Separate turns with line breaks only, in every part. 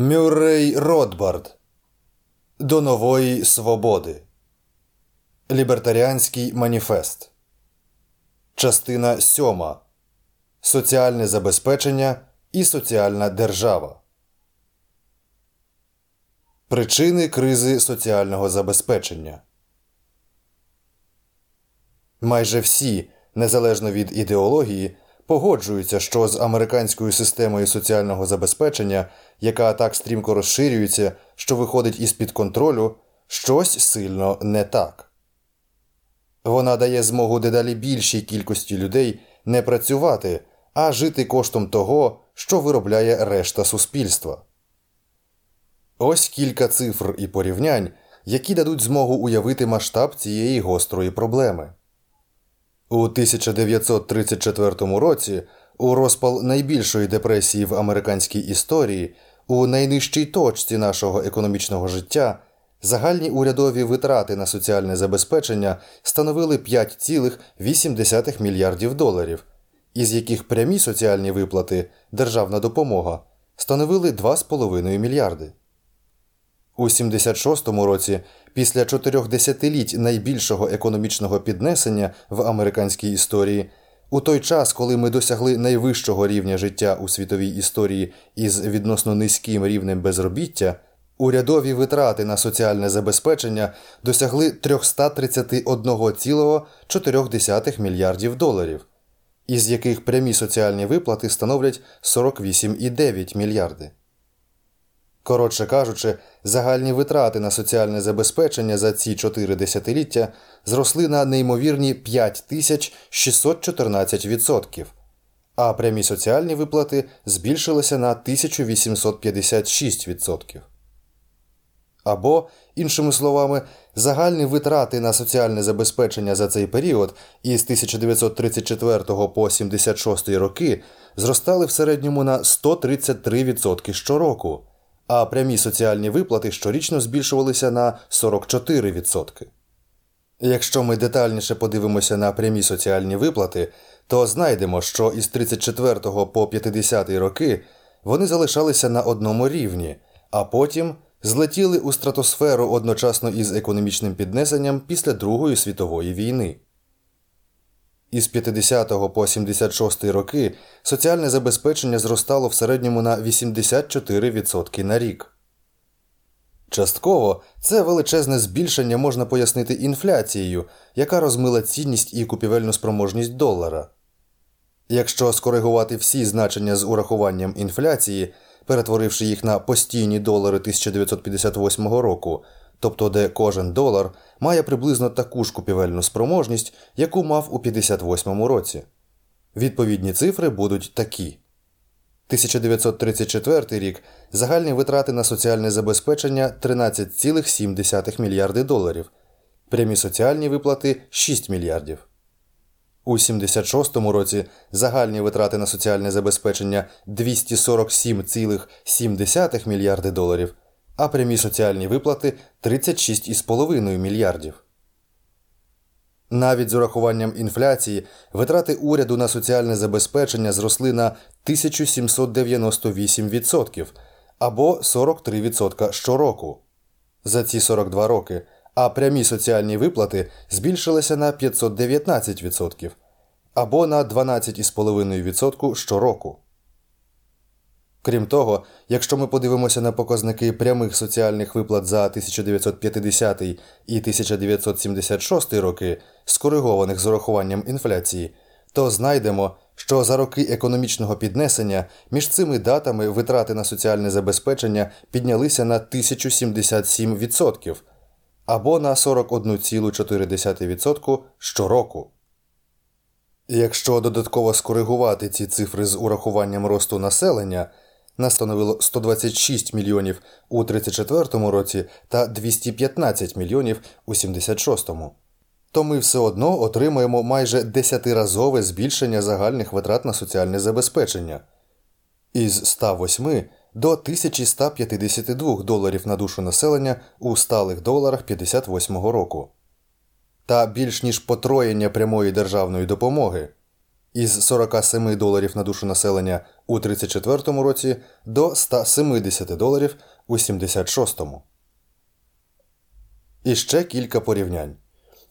Мюррей Ротбард До нової свободи. Лібертаріанський маніфест. Частина 7. Соціальне забезпечення і соціальна держава. Причини кризи соціального забезпечення. Майже всі, незалежно від ідеології, погоджуються, що з американською системою соціального забезпечення, яка так стрімко розширюється, що виходить із під контролю, щось сильно не так. Вона дає змогу дедалі більшій кількості людей не працювати, а жити коштом того, що виробляє решта суспільства. Ось кілька цифр і порівнянь, які дадуть змогу уявити масштаб цієї гострої проблеми. У 1934 році, у розпал найбільшої депресії в американській історії, у найнижчій точці нашого економічного життя, загальні урядові витрати на соціальне забезпечення становили 5,8 мільярдів доларів, із яких прямі соціальні виплати, державна допомога становили 2,5 мільярди. У 76-му році, після чотирьох десятиліть найбільшого економічного піднесення в американській історії, у той час, коли ми досягли найвищого рівня життя у світовій історії із відносно низьким рівнем безробіття, урядові витрати на соціальне забезпечення досягли 331,4 мільярдів доларів, із яких прямі соціальні виплати становлять 48,9 мільярди. Коротше кажучи, загальні витрати на соціальне забезпечення за ці чотири десятиліття зросли на неймовірні 5614%, а прямі соціальні виплати збільшилися на 1856%. Або, іншими словами, загальні витрати на соціальне забезпечення за цей період із 1934 по 76 роки зростали в середньому на 133% щороку а прямі соціальні виплати щорічно збільшувалися на 44%. Якщо ми детальніше подивимося на прямі соціальні виплати, то знайдемо, що із 34 по 50 роки вони залишалися на одному рівні, а потім злетіли у стратосферу одночасно із економічним піднесенням після Другої світової війни. Із 50 по 76 роки соціальне забезпечення зростало в середньому на 84% на рік. Частково це величезне збільшення можна пояснити інфляцією, яка розмила цінність і купівельну спроможність долара. Якщо скоригувати всі значення з урахуванням інфляції, перетворивши їх на постійні долари 1958 року, тобто де кожен долар має приблизно таку ж купівельну спроможність, яку мав у 58-му році. Відповідні цифри будуть такі. 1934 рік загальні витрати на соціальне забезпечення 13,7 мільярди доларів, прямі соціальні виплати 6 мільярдів. У 76-му році загальні витрати на соціальне забезпечення 247,7 мільярди доларів а прямі соціальні виплати 36,5 мільярдів. Навіть з урахуванням інфляції витрати уряду на соціальне забезпечення зросли на 1798% або 43% щороку за ці 42 роки, а прямі соціальні виплати збільшилися на 519% або на 12,5% щороку. Крім того, якщо ми подивимося на показники прямих соціальних виплат за 1950 і 1976 роки, скоригованих з урахуванням інфляції, то знайдемо, що за роки економічного піднесення між цими датами витрати на соціальне забезпечення піднялися на 1077% або на 41,4% щороку. Якщо додатково скоригувати ці цифри з урахуванням росту населення нас становило 126 мільйонів у 34 році та 215 мільйонів у 76-му. То ми все одно отримаємо майже десятиразове збільшення загальних витрат на соціальне забезпечення. Із 108 до 1152 доларів на душу населення у сталих доларах 58-го року, та більш ніж потроєння прямої державної допомоги із 47 доларів на душу населення у 1934 році до 170 доларів у 76-му. І ще кілька порівнянь.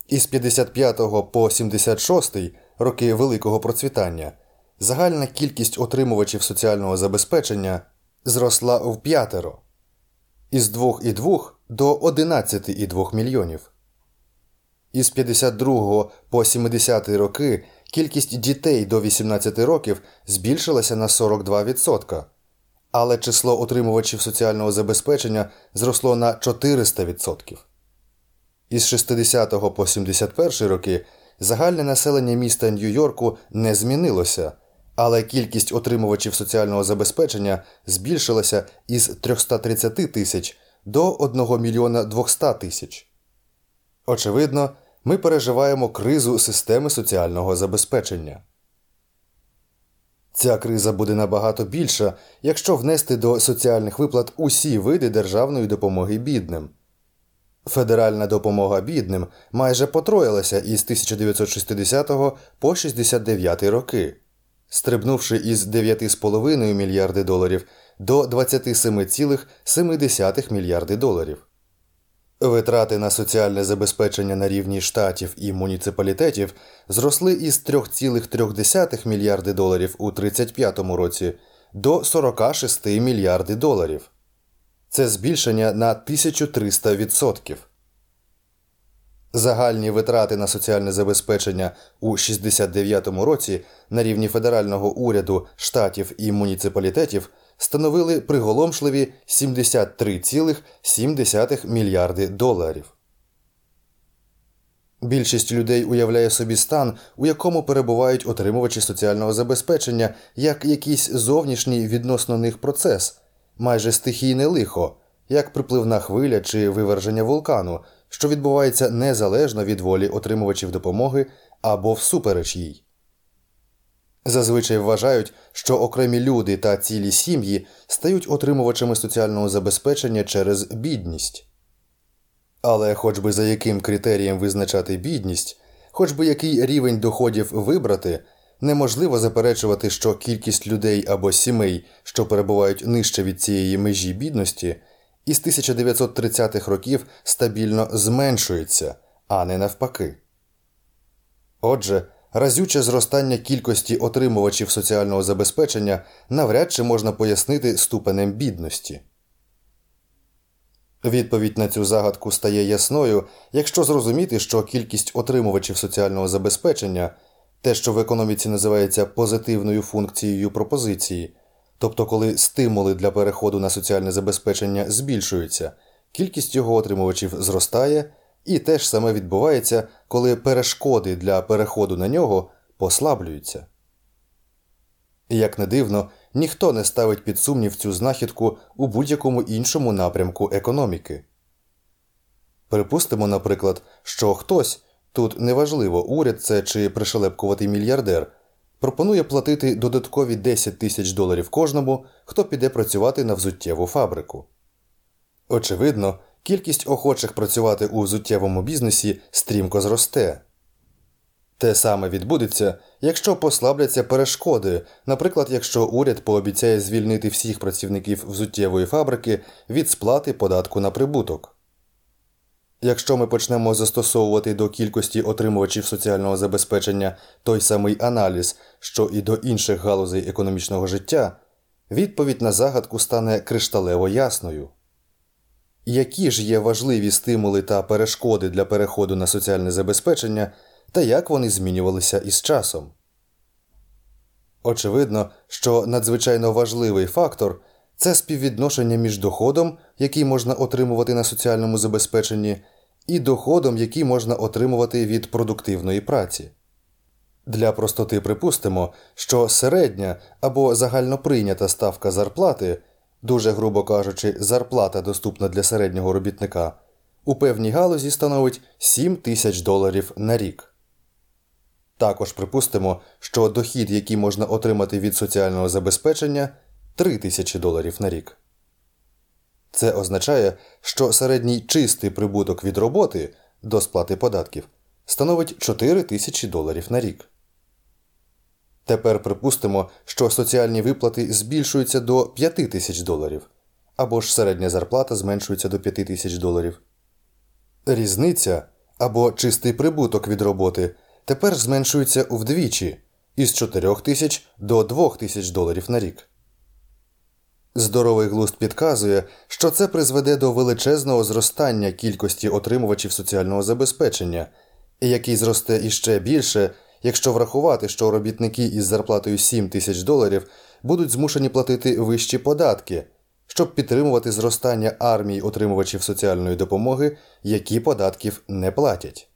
Із 55 по 76 роки Великого процвітання загальна кількість отримувачів соціального забезпечення зросла в п'ятеро із 2,2 до 11,2 мільйонів. Із 52 по 70 роки кількість дітей до 18 років збільшилася на 42%, але число отримувачів соціального забезпечення зросло на 400%. Із 60 по 71 роки загальне населення міста Нью-Йорку не змінилося, але кількість отримувачів соціального забезпечення збільшилася із 330 тисяч до 1 мільйона 200 тисяч. Очевидно, ми переживаємо кризу системи соціального забезпечення. Ця криза буде набагато більша, якщо внести до соціальних виплат усі види державної допомоги бідним. Федеральна допомога бідним майже потроїлася із 1960 по 69 роки, стрибнувши із 9,5 мільярди доларів до 27,7 мільярди доларів. Витрати на соціальне забезпечення на рівні штатів і муніципалітетів зросли із 3,3 мільярди доларів у 1935 році до 46 мільярди доларів. Це збільшення на 1300%. Загальні витрати на соціальне забезпечення у 69 році на рівні федерального уряду, штатів і муніципалітетів становили приголомшливі 73,7 мільярди доларів. Більшість людей уявляє собі стан, у якому перебувають отримувачі соціального забезпечення як якийсь зовнішній відносно них процес, майже стихійне лихо, як припливна хвиля чи виверження вулкану, що відбувається незалежно від волі отримувачів допомоги або всупереч їй. Зазвичай вважають, що окремі люди та цілі сім'ї стають отримувачами соціального забезпечення через бідність. Але, хоч би за яким критерієм визначати бідність, хоч би який рівень доходів вибрати, неможливо заперечувати, що кількість людей або сімей, що перебувають нижче від цієї межі бідності, із 1930-х років стабільно зменшується, а не навпаки. Отже, разюче зростання кількості отримувачів соціального забезпечення навряд чи можна пояснити ступенем бідності. Відповідь на цю загадку стає ясною, якщо зрозуміти, що кількість отримувачів соціального забезпечення, те, що в економіці називається позитивною функцією пропозиції, тобто коли стимули для переходу на соціальне забезпечення збільшуються, кількість його отримувачів зростає, і те ж саме відбувається, коли перешкоди для переходу на нього послаблюються. Як не дивно, ніхто не ставить під сумнів цю знахідку у будь-якому іншому напрямку економіки. Припустимо, наприклад, що хтось тут неважливо, уряд це чи пришелепкуватий мільярдер, пропонує платити додаткові 10 тисяч доларів кожному, хто піде працювати на взуттєву фабрику. Очевидно, кількість охочих працювати у взуттєвому бізнесі стрімко зросте. Те саме відбудеться, якщо послабляться перешкоди, наприклад, якщо уряд пообіцяє звільнити всіх працівників взуттєвої фабрики від сплати податку на прибуток. Якщо ми почнемо застосовувати до кількості отримувачів соціального забезпечення той самий аналіз, що і до інших галузей економічного життя, відповідь на загадку стане кришталево ясною. Які ж є важливі стимули та перешкоди для переходу на соціальне забезпечення та як вони змінювалися із часом? Очевидно, що надзвичайно важливий фактор це співвідношення між доходом, який можна отримувати на соціальному забезпеченні, і доходом, який можна отримувати від продуктивної праці. Для простоти припустимо, що середня або загальноприйнята ставка зарплати, дуже грубо кажучи, зарплата доступна для середнього робітника, у певній галузі становить 7 тисяч доларів на рік. Також припустимо, що дохід, який можна отримати від соціального забезпечення 3 тисячі доларів на рік. Це означає, що середній чистий прибуток від роботи до сплати податків становить 4 тисячі доларів на рік. Тепер припустимо, що соціальні виплати збільшуються до 5 тисяч доларів, або ж середня зарплата зменшується до 5 тисяч доларів. Різниця або чистий прибуток від роботи тепер зменшується вдвічі із 4 тисяч до 2 тисяч доларів на рік. Здоровий глузд підказує, що це призведе до величезного зростання кількості отримувачів соціального забезпечення, який зросте іще більше, якщо врахувати, що робітники із зарплатою 7 тисяч доларів будуть змушені платити вищі податки, щоб підтримувати зростання армії отримувачів соціальної допомоги, які податків не платять.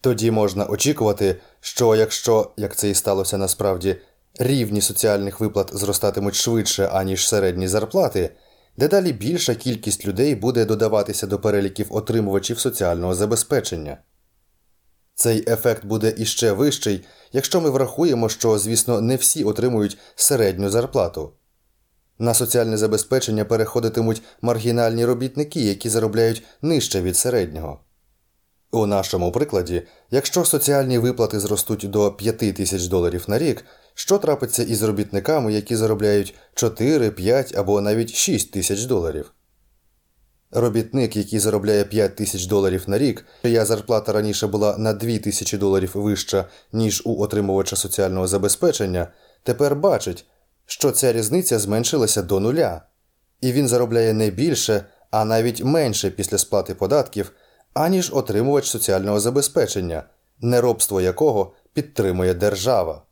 Тоді можна очікувати, що якщо, як це і сталося насправді, рівні соціальних виплат зростатимуть швидше, аніж середні зарплати, дедалі більша кількість людей буде додаватися до переліків отримувачів соціального забезпечення. Цей ефект буде іще вищий, якщо ми врахуємо, що, звісно, не всі отримують середню зарплату. На соціальне забезпечення переходитимуть маргінальні робітники, які заробляють нижче від середнього. У нашому прикладі, якщо соціальні виплати зростуть до 5 тисяч доларів на рік, що трапиться із робітниками, які заробляють 4, 5 або навіть 6 тисяч доларів? Робітник, який заробляє 5 тисяч доларів на рік, чия зарплата раніше була на 2 тисячі доларів вища, ніж у отримувача соціального забезпечення, тепер бачить, що ця різниця зменшилася до нуля, і він заробляє не більше, а навіть менше після сплати податків, аніж отримувач соціального забезпечення, неробство якого підтримує держава.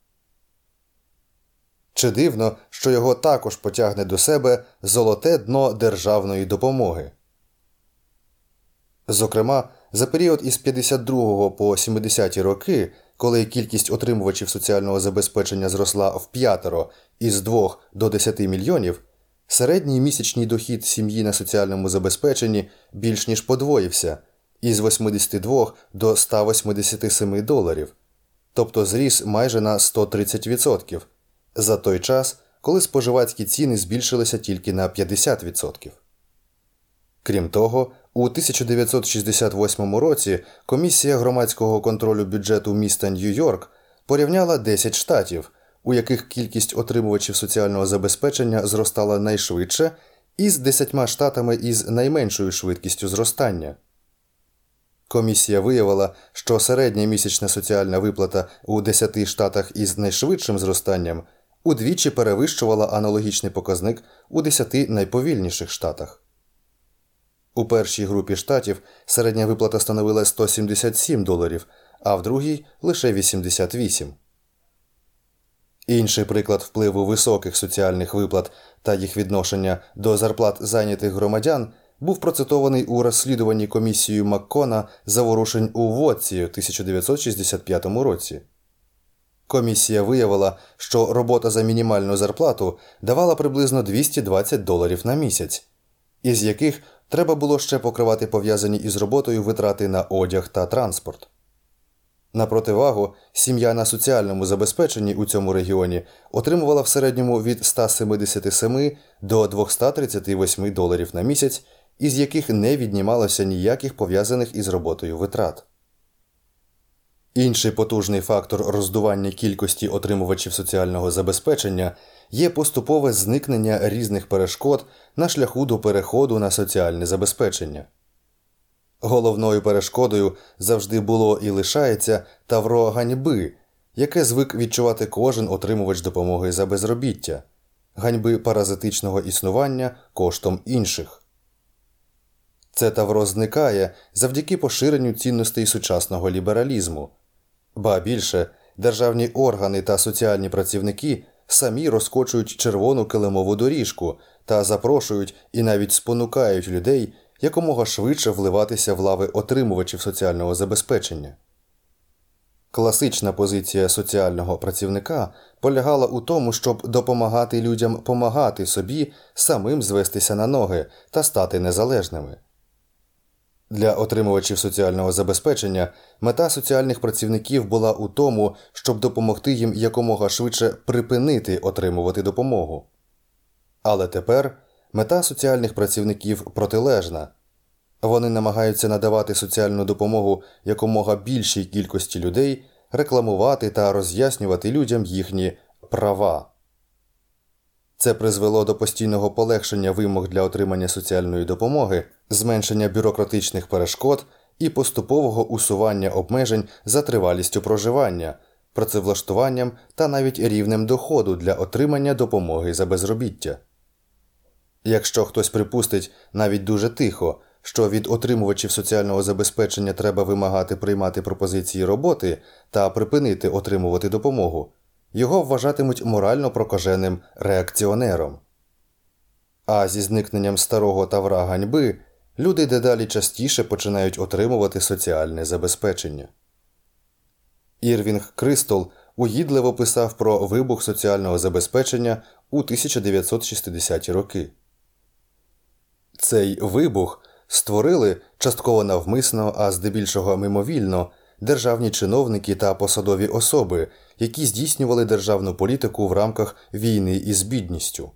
Чи дивно, що його також потягне до себе золоте дно державної допомоги? Зокрема, за період із 52 по 70 роки, коли кількість отримувачів соціального забезпечення зросла в п'ятеро із 2 до 10 мільйонів, середній місячний дохід сім'ї на соціальному забезпеченні більш ніж подвоївся із 82 до 187 доларів, тобто зріс майже на 130% за той час, коли споживацькі ціни збільшилися тільки на 50%. Крім того, у 1968 році комісія громадського контролю бюджету міста Нью-Йорк порівняла 10 штатів, у яких кількість отримувачів соціального забезпечення зростала найшвидше, із 10 штатами із найменшою швидкістю зростання. Комісія виявила, що середня місячна соціальна виплата у 10 штатах із найшвидшим зростанням удвічі перевищувала аналогічний показник у 10 найповільніших штатах. У першій групі штатів середня виплата становила 177 доларів, а в другій лише 88. Інший приклад впливу високих соціальних виплат та їх відношення до зарплат зайнятих громадян був процитований у розслідуванні комісією Маккона заворушень у Вотці в 1965 році. Комісія виявила, що робота за мінімальну зарплату давала приблизно 220 доларів на місяць, із яких треба було ще покривати пов'язані із роботою витрати на одяг та транспорт. На противагу, сім'я на соціальному забезпеченні у цьому регіоні отримувала в середньому від 177 до 238 доларів на місяць, із яких не віднімалося ніяких пов'язаних із роботою витрат. Інший потужний фактор роздування кількості отримувачів соціального забезпечення є поступове зникнення різних перешкод на шляху до переходу на соціальне забезпечення. Головною перешкодою завжди було і лишається тавро ганьби, яке звик відчувати кожен отримувач допомоги за безробіття, ганьби паразитичного існування коштом інших. Це тавро зникає завдяки поширенню цінностей сучасного лібералізму, ба більше державні органи та соціальні працівники самі розкочують червону килимову доріжку та запрошують і навіть спонукають людей якомога швидше вливатися в лави отримувачів соціального забезпечення. Класична позиція соціального працівника полягала у тому, щоб допомагати людям помагати собі самим звестися на ноги та стати незалежними. Для отримувачів соціального забезпечення мета соціальних працівників була у тому, щоб допомогти їм якомога швидше припинити отримувати допомогу. Але тепер мета соціальних працівників протилежна вони намагаються надавати соціальну допомогу якомога більшій кількості людей рекламувати та роз'яснювати людям їхні права. Це призвело до постійного полегшення вимог для отримання соціальної допомоги, зменшення бюрократичних перешкод і поступового усування обмежень за тривалістю проживання, працевлаштуванням та навіть рівнем доходу для отримання допомоги за безробіття. Якщо хтось припустить навіть дуже тихо, що від отримувачів соціального забезпечення треба вимагати приймати пропозиції роботи та припинити отримувати допомогу, його вважатимуть морально прокаженим реакціонером. А зі зникненням старого тавра ганьби люди дедалі частіше починають отримувати соціальне забезпечення. Ірвінг Кристол угідливо писав про вибух соціального забезпечення у 1960-ті роки. Цей вибух створили частково навмисно, а здебільшого мимовільно державні чиновники та посадові особи, які здійснювали державну політику в рамках війни із бідністю.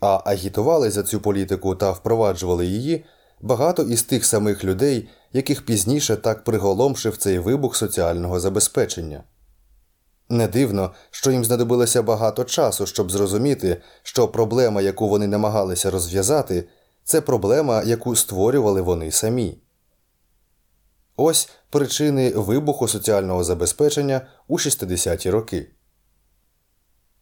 А агітували за цю політику та впроваджували її багато із тих самих людей, яких пізніше так приголомшив цей вибух соціального забезпечення. Не дивно, що їм знадобилося багато часу, щоб зрозуміти, що проблема, яку вони намагалися розв'язати, це проблема, яку створювали вони самі. Ось причини вибуху соціального забезпечення у 60-ті роки.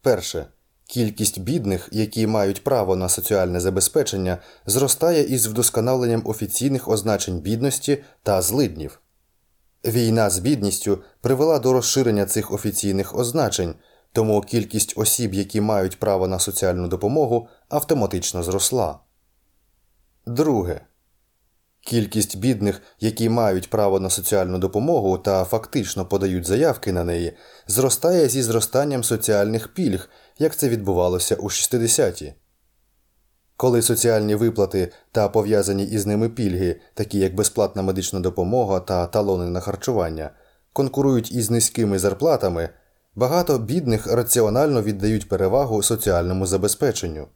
Перше. Кількість бідних, які мають право на соціальне забезпечення, зростає із вдосконаленням офіційних означень бідності та злиднів. Війна з бідністю привела до розширення цих офіційних означень, тому кількість осіб, які мають право на соціальну допомогу, автоматично зросла. Друге. Кількість бідних, які мають право на соціальну допомогу та фактично подають заявки на неї, зростає зі зростанням соціальних пільг, як це відбувалося у 60-ті. Коли соціальні виплати та пов'язані із ними пільги, такі як безплатна медична допомога та талони на харчування, конкурують із низькими зарплатами, багато бідних раціонально віддають перевагу соціальному забезпеченню.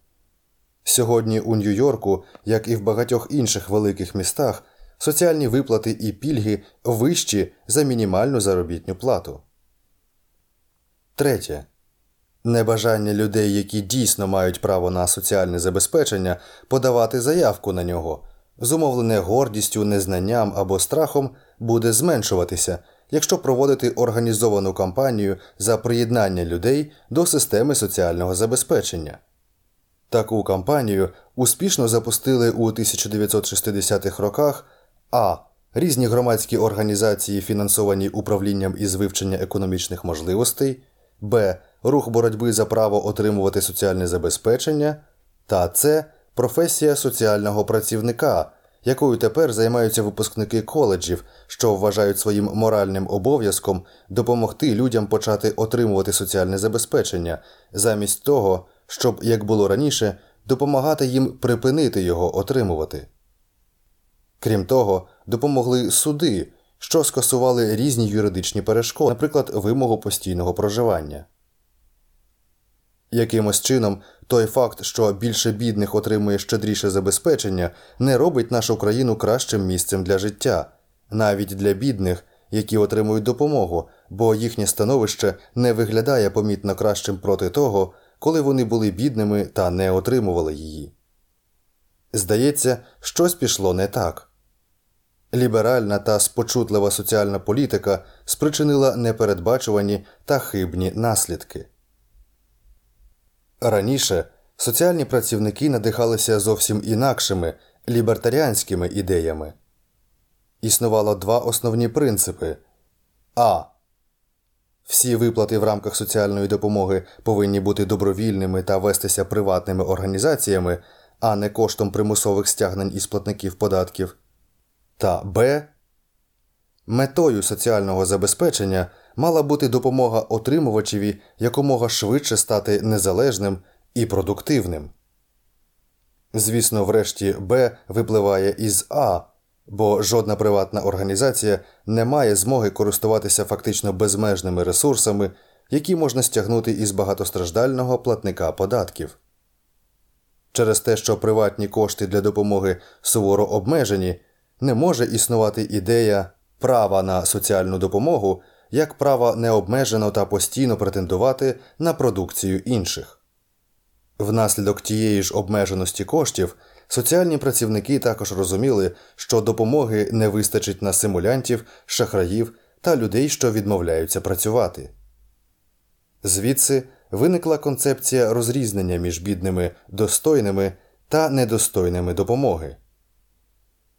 Сьогодні у Нью-Йорку, як і в багатьох інших великих містах, соціальні виплати і пільги вищі за мінімальну заробітну плату. Третє. Небажання людей, які дійсно мають право на соціальне забезпечення, подавати заявку на нього, зумовлене гордістю, незнанням або страхом, буде зменшуватися, якщо проводити організовану кампанію за приєднання людей до системи соціального забезпечення. Таку кампанію успішно запустили у 1960-х роках а. Різні громадські організації, фінансовані управлінням із вивчення економічних можливостей, б. Рух боротьби за право отримувати соціальне забезпечення та С. Професія соціального працівника, якою тепер займаються випускники коледжів, що вважають своїм моральним обов'язком допомогти людям почати отримувати соціальне забезпечення, замість того, щоб, як було раніше, допомагати їм припинити його отримувати. Крім того, допомогли суди, що скасували різні юридичні перешкоди, наприклад, вимогу постійного проживання. Якимось чином той факт, що більше бідних отримує щедріше забезпечення, не робить нашу країну кращим місцем для життя, навіть для бідних, які отримують допомогу, бо їхнє становище не виглядає помітно кращим проти того, коли вони були бідними та не отримували її. Здається, щось пішло не так. Ліберальна та спочутлива соціальна політика спричинила непередбачувані та хибні наслідки. Раніше соціальні працівники надихалися зовсім інакшими лібертаріанськими ідеями. Існувало два основні принципи а. Всі виплати в рамках соціальної допомоги повинні бути добровільними та вестися приватними організаціями, а не коштом примусових стягнень із платників податків. Та Б. Метою соціального забезпечення мала бути допомога отримувачеві якомога швидше стати незалежним і продуктивним. Звісно, врешті Б випливає із А бо жодна приватна організація не має змоги користуватися фактично безмежними ресурсами, які можна стягнути із багатостраждального платника податків. Через те, що приватні кошти для допомоги суворо обмежені, не може існувати ідея права на соціальну допомогу, як право необмежено та постійно претендувати на продукцію інших. Внаслідок тієї ж обмеженості коштів соціальні працівники також розуміли, що допомоги не вистачить на симулянтів, шахраїв та людей, що відмовляються працювати. Звідси виникла концепція розрізнення між бідними достойними та недостойними допомоги.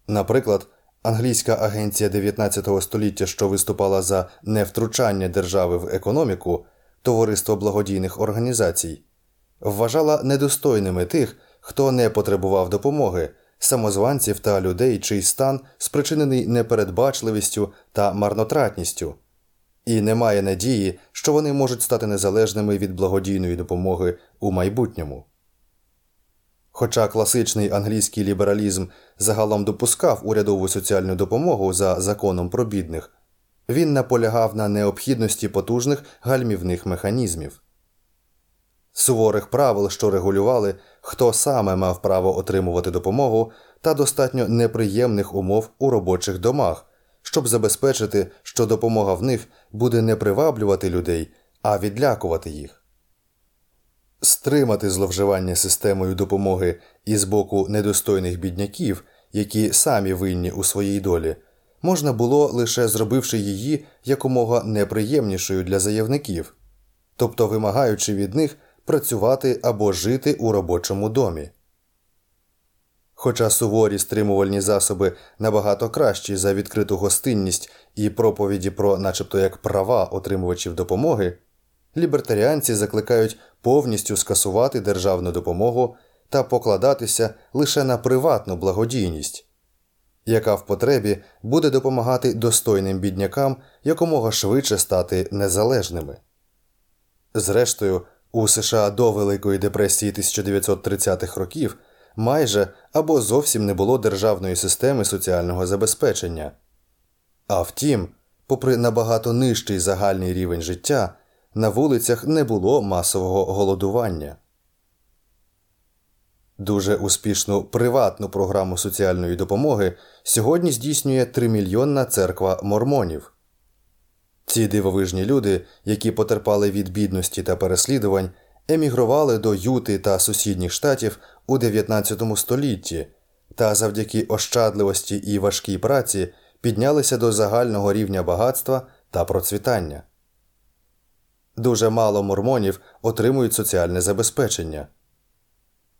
Наприклад, англійська агенція 19 століття, що виступала за невтручання держави в економіку, товариство благодійних організацій, вважала недостойними тих, хто не потребував допомоги, самозванців та людей, чий стан спричинений непередбачливістю та марнотратністю, і немає надії, що вони можуть стати незалежними від благодійної допомоги у майбутньому. Хоча класичний англійський лібералізм загалом допускав урядову соціальну допомогу за законом про бідних, він наполягав на необхідності потужних гальмівних механізмів, суворих правил, що регулювали, хто саме мав право отримувати допомогу, та достатньо неприємних умов у робочих домах, щоб забезпечити, що допомога в них буде не приваблювати людей, а відлякувати їх. Стримати зловживання системою допомоги із боку недостойних бідняків, які самі винні у своїй долі, можна було лише зробивши її якомога неприємнішою для заявників, тобто вимагаючи від них працювати або жити у робочому домі. Хоча суворі стримувальні засоби набагато кращі за відкриту гостинність і проповіді про, начебто як права отримувачів допомоги, лібертаріанці закликають повністю скасувати державну допомогу та покладатися лише на приватну благодійність, яка в потребі буде допомагати достойним біднякам якомога швидше стати незалежними. Зрештою, у США до Великої депресії 1930-х років майже або зовсім не було державної системи соціального забезпечення. А втім, попри набагато нижчий загальний рівень життя, на вулицях не було масового голодування. Дуже успішну приватну програму соціальної допомоги сьогодні здійснює тримільйонна церква мормонів. Ці дивовижні люди, які потерпали від бідності та переслідувань, емігрували до Юти та сусідніх штатів у 19 столітті та завдяки ощадливості і важкій праці піднялися до загального рівня багатства та процвітання. Дуже мало мормонів отримують соціальне забезпечення.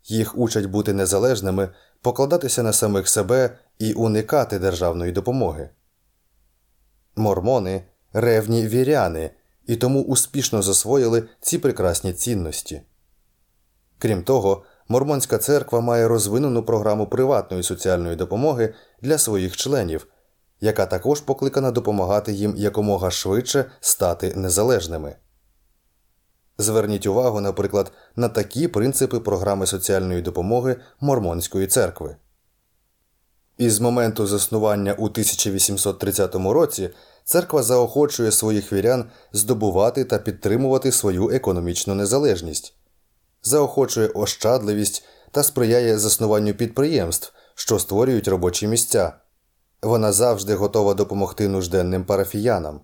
Їх учать бути незалежними, покладатися на самих себе і уникати державної допомоги. Мормони ревні віряни і тому успішно засвоїли ці прекрасні цінності. Крім того, Мормонська церква має розвинену програму приватної соціальної допомоги для своїх членів, яка також покликана допомагати їм якомога швидше стати незалежними. Зверніть увагу, наприклад, на такі принципи програми соціальної допомоги Мормонської церкви. Із моменту заснування у 1830 році церква заохочує своїх вірян здобувати та підтримувати свою економічну незалежність, заохочує ощадливість та сприяє заснуванню підприємств, що створюють робочі місця. Вона завжди готова допомогти нужденним парафіянам.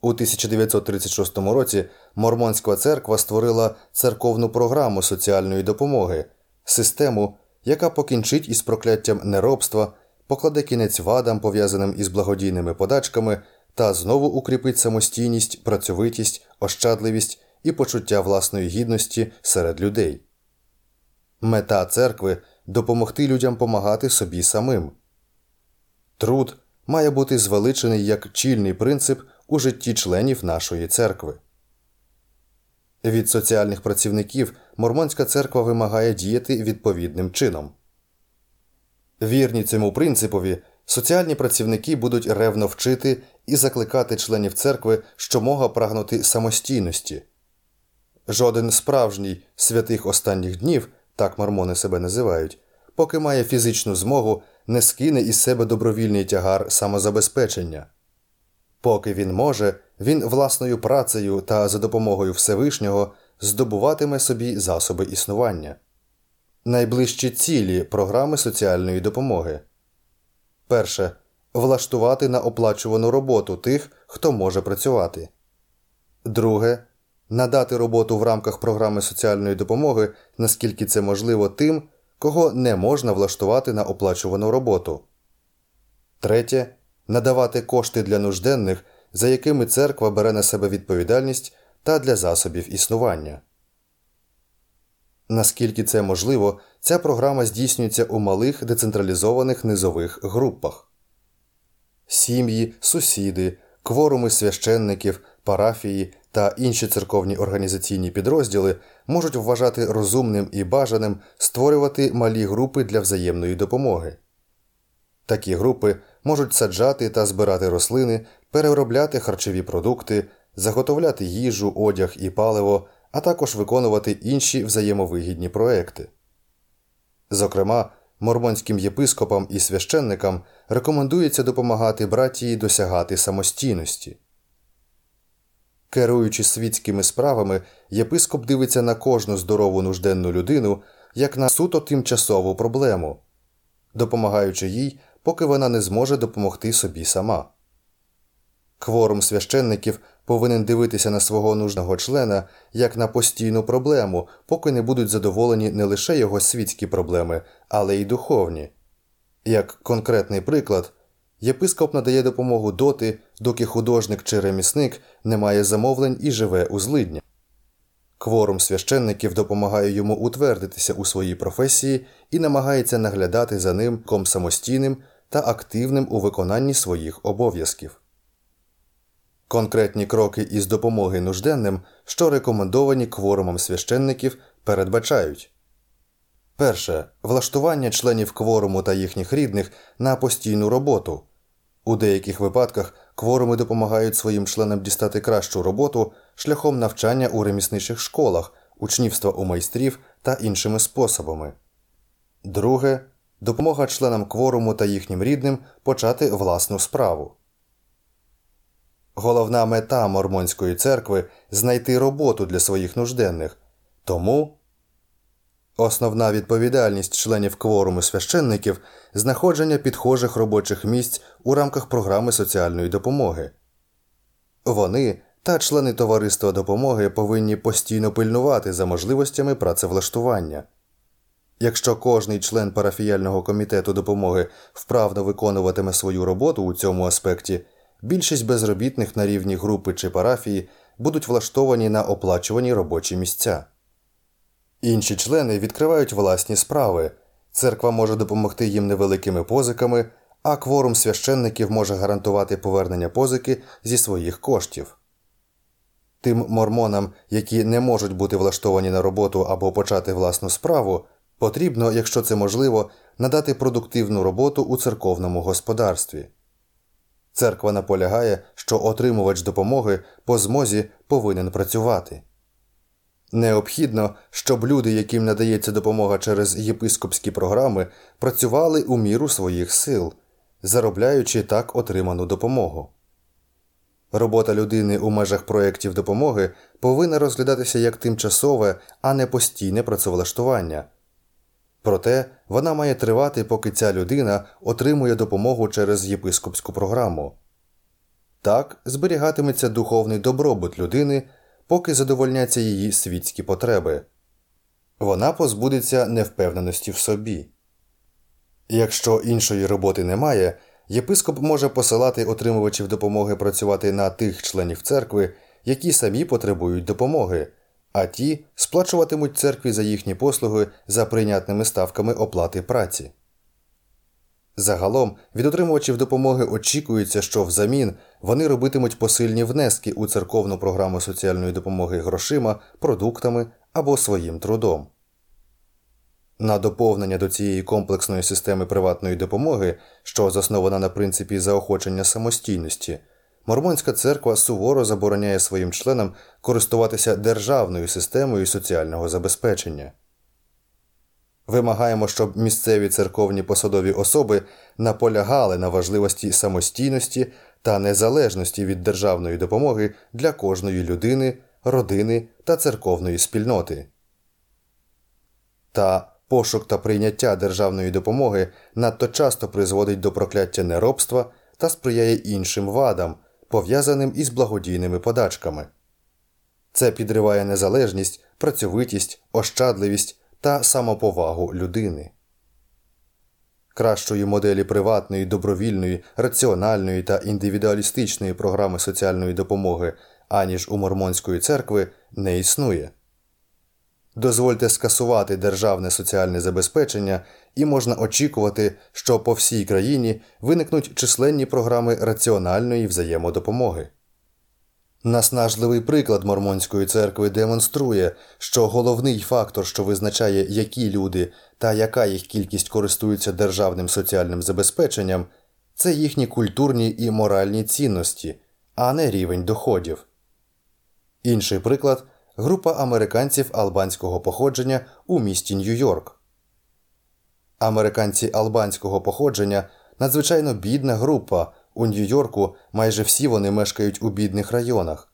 У 1936 році Мормонська церква створила церковну програму соціальної допомоги, систему, яка покінчить із прокляттям неробства, покладе кінець вадам, пов'язаним із благодійними подачками, та знову укріпить самостійність, працьовитість, ощадливість і почуття власної гідності серед людей. Мета церкви допомогти людям помагати собі самим. Труд має бути звеличений як чільний принцип у житті членів нашої церкви. Від соціальних працівників Мормонська церква вимагає діяти відповідним чином. Вірні цьому принципові, соціальні працівники будуть ревно вчити і закликати членів церкви щомога прагнути самостійності. Жоден справжній святих останніх днів, так мормони себе називають, поки має фізичну змогу, не скине із себе добровільний тягар самозабезпечення. Поки він може, він власною працею та за допомогою Всевишнього здобуватиме собі засоби існування. Найближчі цілі програми соціальної допомоги перше влаштувати на оплачувану роботу тих, хто може працювати. Друге надати роботу в рамках програми соціальної допомоги, наскільки це можливо тим, кого не можна влаштувати на оплачувану роботу. Третє надавати кошти для нужденних, за якими церква бере на себе відповідальність та для засобів існування. Наскільки це можливо, ця програма здійснюється у малих децентралізованих низових групах. Сім'ї, сусіди, кворуми священників, парафії та інші церковні організаційні підрозділи можуть вважати розумним і бажаним створювати малі групи для взаємної допомоги. Такі групи можуть саджати та збирати рослини, переробляти харчові продукти, заготовляти їжу, одяг і паливо, а також виконувати інші взаємовигідні проекти. Зокрема, мормонським єпископам і священникам рекомендується допомагати братії досягати самостійності. Керуючи світськими справами, єпископ дивиться на кожну здорову нужденну людину як на суто тимчасову проблему, допомагаючи їй, поки вона не зможе допомогти собі сама. Кворум священників повинен дивитися на свого нужного члена як на постійну проблему, поки не будуть задоволені не лише його світські проблеми, але й духовні. Як конкретний приклад, єпископ надає допомогу доти, доки художник чи ремісник не має замовлень і живе у злидня. Кворум священників допомагає йому утвердитися у своїй професії і намагається наглядати за ним ком самостійним та активним у виконанні своїх обов'язків. Конкретні кроки із допомоги нужденним, що рекомендовані кворумом священників, передбачають перше влаштування членів кворуму та їхніх рідних на постійну роботу. У деяких випадках кворуми допомагають своїм членам дістати кращу роботу шляхом навчання у ремісничих школах, учнівства у майстрів та іншими способами. Друге допомога членам кворуму та їхнім рідним почати власну справу. Головна мета Мормонської церкви знайти роботу для своїх нужденних. Тому основна відповідальність членів кворуму священників знаходження підхожих робочих місць у рамках програми соціальної допомоги. Вони та члени товариства допомоги повинні постійно пильнувати за можливостями працевлаштування. Якщо кожний член парафіяльного комітету допомоги вправно виконуватиме свою роботу у цьому аспекті більшість безробітних на рівні групи чи парафії будуть влаштовані на оплачувані робочі місця. Інші члени відкривають власні справи. Церква може допомогти їм невеликими позиками, а кворум священників може гарантувати повернення позики зі своїх коштів. Тим мормонам, які не можуть бути влаштовані на роботу або почати власну справу, потрібно, якщо це можливо, надати продуктивну роботу у церковному господарстві. Церква наполягає, що отримувач допомоги по змозі повинен працювати. Необхідно, щоб люди, яким надається допомога через єпископські програми, працювали у міру своїх сил, заробляючи так отриману допомогу. Робота людини у межах проєктів допомоги повинна розглядатися як тимчасове, а не постійне працевлаштування. Проте вона має тривати, поки ця людина отримує допомогу через єпископську програму. Так зберігатиметься духовний добробут людини, поки задовольняться її світські потреби. Вона позбудеться невпевненості в собі. Якщо іншої роботи немає, єпископ може посилати отримувачів допомоги працювати на тих членів церкви, які самі потребують допомоги а ті сплачуватимуть церкві за їхні послуги за прийнятними ставками оплати праці. Загалом від отримувачів допомоги очікується, що взамін вони робитимуть посильні внески у церковну програму соціальної допомоги грошима, продуктами або своїм трудом. На доповнення до цієї комплексної системи приватної допомоги, що заснована на принципі заохочення самостійності. Мормонська церква суворо забороняє своїм членам користуватися державною системою соціального забезпечення. Вимагаємо, щоб місцеві церковні посадові особи наполягали на важливості самостійності та незалежності від державної допомоги для кожної людини, родини та церковної спільноти. Та пошук та прийняття державної допомоги надто часто призводить до прокляття неробства та сприяє іншим вадам, пов'язаним із благодійними подачками. Це підриває незалежність, працьовитість, ощадливість та самоповагу людини. Кращої моделі приватної, добровільної, раціональної та індивідуалістичної програми соціальної допомоги, аніж у Мормонської церкви, не існує. Дозвольте скасувати державне соціальне забезпечення, і можна очікувати, що по всій країні виникнуть численні програми раціональної взаємодопомоги. Наснажливий приклад Мормонської церкви демонструє, що головний фактор, що визначає, які люди та яка їх кількість користуються державним соціальним забезпеченням, це їхні культурні і моральні цінності, а не рівень доходів. Інший приклад група американців албанського походження у місті Нью-Йорк. Американці албанського походження надзвичайно бідна група. У Нью-Йорку майже всі вони мешкають у бідних районах.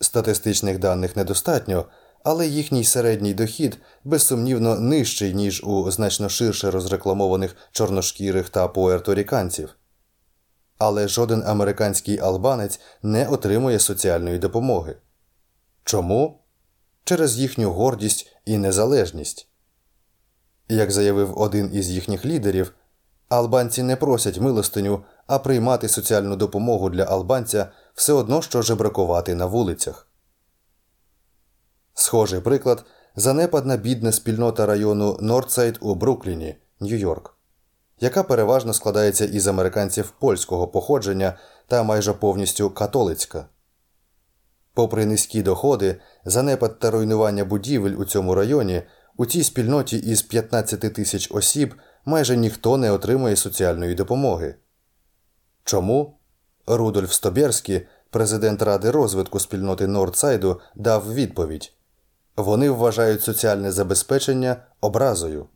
Статистичних даних недостатньо, але їхній середній дохід безсумнівно нижчий, ніж у значно ширше розрекламованих чорношкірих та пуерторіканців. Але жоден американський албанець не отримує соціальної допомоги. Чому? Через їхню гордість і незалежність. Як заявив один із їхніх лідерів, албанці не просять милостиню, а приймати соціальну допомогу для албанця все одно що жебракувати на вулицях. Схожий приклад занепадна бідна спільнота району Нордсайд у Брукліні, Нью-Йорк, яка переважно складається із американців польського походження та майже повністю католицька. Попри низькі доходи, занепад та руйнування будівель у цьому районі, у цій спільноті із 15 тисяч осіб майже ніхто не отримує соціальної допомоги. Чому? Рудольф Стобєрський, президент Ради розвитку спільноти Нордсайду, дав відповідь вони вважають соціальне забезпечення образою.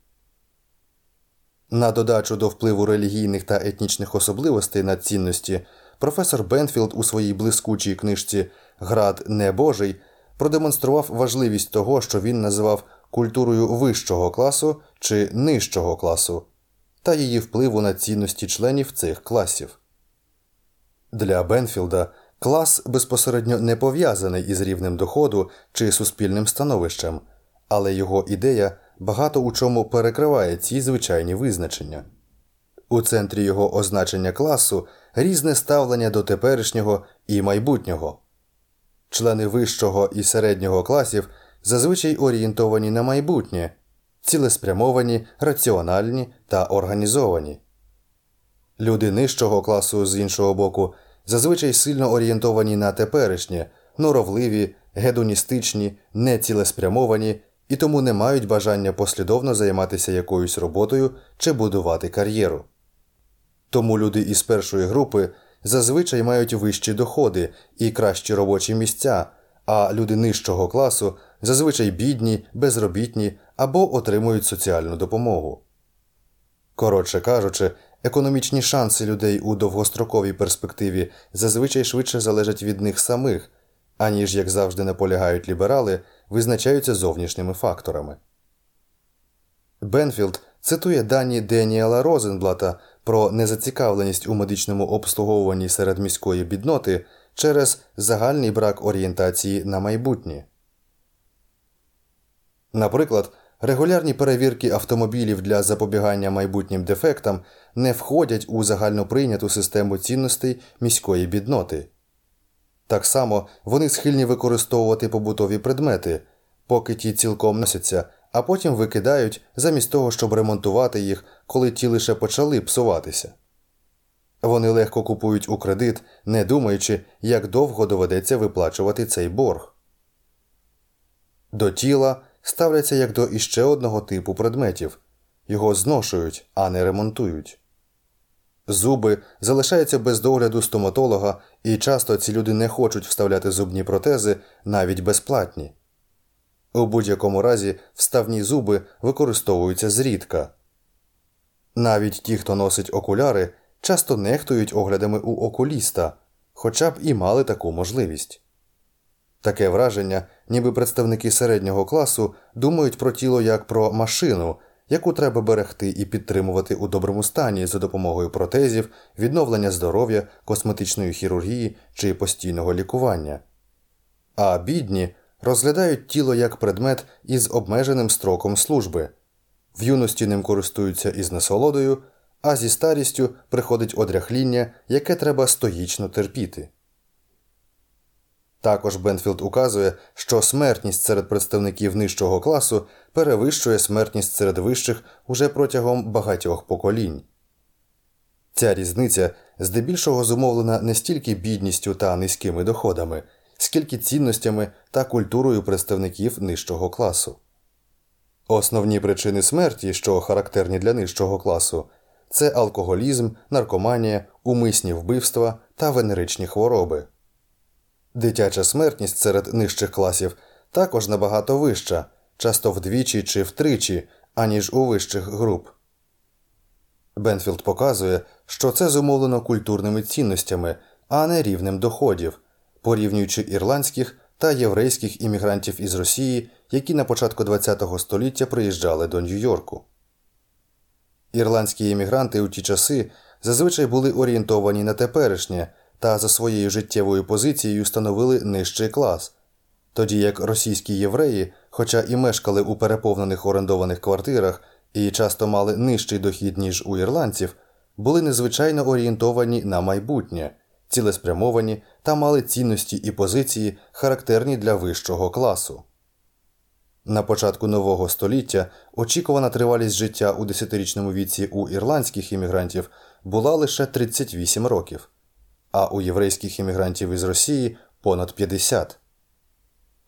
На додачу до впливу релігійних та етнічних особливостей на цінності професор Бенфілд у своїй блискучій книжці Град Небожий продемонстрував важливість того, що він називав культурою вищого класу чи нижчого класу, та її впливу на цінності членів цих класів. Для Бенфілда клас безпосередньо не пов'язаний із рівнем доходу чи суспільним становищем, але його ідея багато у чому перекриває ці звичайні визначення. У центрі його означення класу різне ставлення до теперішнього і майбутнього. Члени вищого і середнього класів зазвичай орієнтовані на майбутнє, цілеспрямовані, раціональні та організовані. Люди нижчого класу з іншого боку зазвичай сильно орієнтовані на теперішнє, норовливі, гедоністичні, нецілеспрямовані і тому не мають бажання послідовно займатися якоюсь роботою чи будувати кар'єру. Тому люди із першої групи зазвичай мають вищі доходи і кращі робочі місця, а люди нижчого класу зазвичай бідні, безробітні або отримують соціальну допомогу. Коротше кажучи, економічні шанси людей у довгостроковій перспективі зазвичай швидше залежать від них самих, аніж, як завжди наполягають ліберали, визначаються зовнішніми факторами. Бенфілд цитує дані Деніела Розенблата про незацікавленість у медичному обслуговуванні серед міської бідноти через загальний брак орієнтації на майбутнє. Наприклад, регулярні перевірки автомобілів для запобігання майбутнім дефектам не входять у загальноприйняту систему цінностей міської бідноти. Так само вони схильні використовувати побутові предмети, поки ті цілком носяться, а потім викидають замість того, щоб ремонтувати їх, коли ті лише почали псуватися. Вони легко купують у кредит, не думаючи, як довго доведеться виплачувати цей борг. До тіла ставляться як до іще одного типу предметів його зношують, а не ремонтують. Зуби залишаються без догляду стоматолога, і часто ці люди не хочуть вставляти зубні протези навіть безплатні. У будь-якому разі вставні зуби використовуються зрідка. Навіть ті, хто носить окуляри, часто нехтують оглядами у окуліста, хоча б і мали таку можливість. Таке враження, ніби представники середнього класу думають про тіло як про машину, яку треба берегти і підтримувати у доброму стані за допомогою протезів, відновлення здоров'я, косметичної хірургії чи постійного лікування. А бідні розглядають тіло як предмет із обмеженим строком служби, в юності ним користуються із насолодою, а зі старістю приходить одряхління, яке треба стоїчно терпіти. Також Бенфілд указує, що смертність серед представників нижчого класу перевищує смертність серед вищих уже протягом багатьох поколінь. Ця різниця здебільшого зумовлена не стільки бідністю та низькими доходами, скільки цінностями та культурою представників нижчого класу. Основні причини смерті, що характерні для нижчого класу, це алкоголізм, наркоманія, умисні вбивства та венеричні хвороби. Дитяча смертність серед нижчих класів також набагато вища, часто вдвічі чи втричі, аніж у вищих груп. Бенфілд показує, що це зумовлено культурними цінностями, а не рівнем доходів, порівнюючи ірландських та єврейських іммігрантів із Росії, які на початку ХХ століття приїжджали до Нью-Йорку. Ірландські іммігранти у ті часи зазвичай були орієнтовані на теперішнє та за своєю життєвою позицією становили нижчий клас, тоді як російські євреї, хоча і мешкали у переповнених орендованих квартирах і часто мали нижчий дохід, ніж у ірландців, були незвичайно орієнтовані на майбутнє, цілеспрямовані та мали цінності і позиції, характерні для вищого класу. На початку нового століття очікувана тривалість життя у десятирічному віці у ірландських іммігрантів була лише 38 років а у єврейських іммігрантів із Росії понад 50.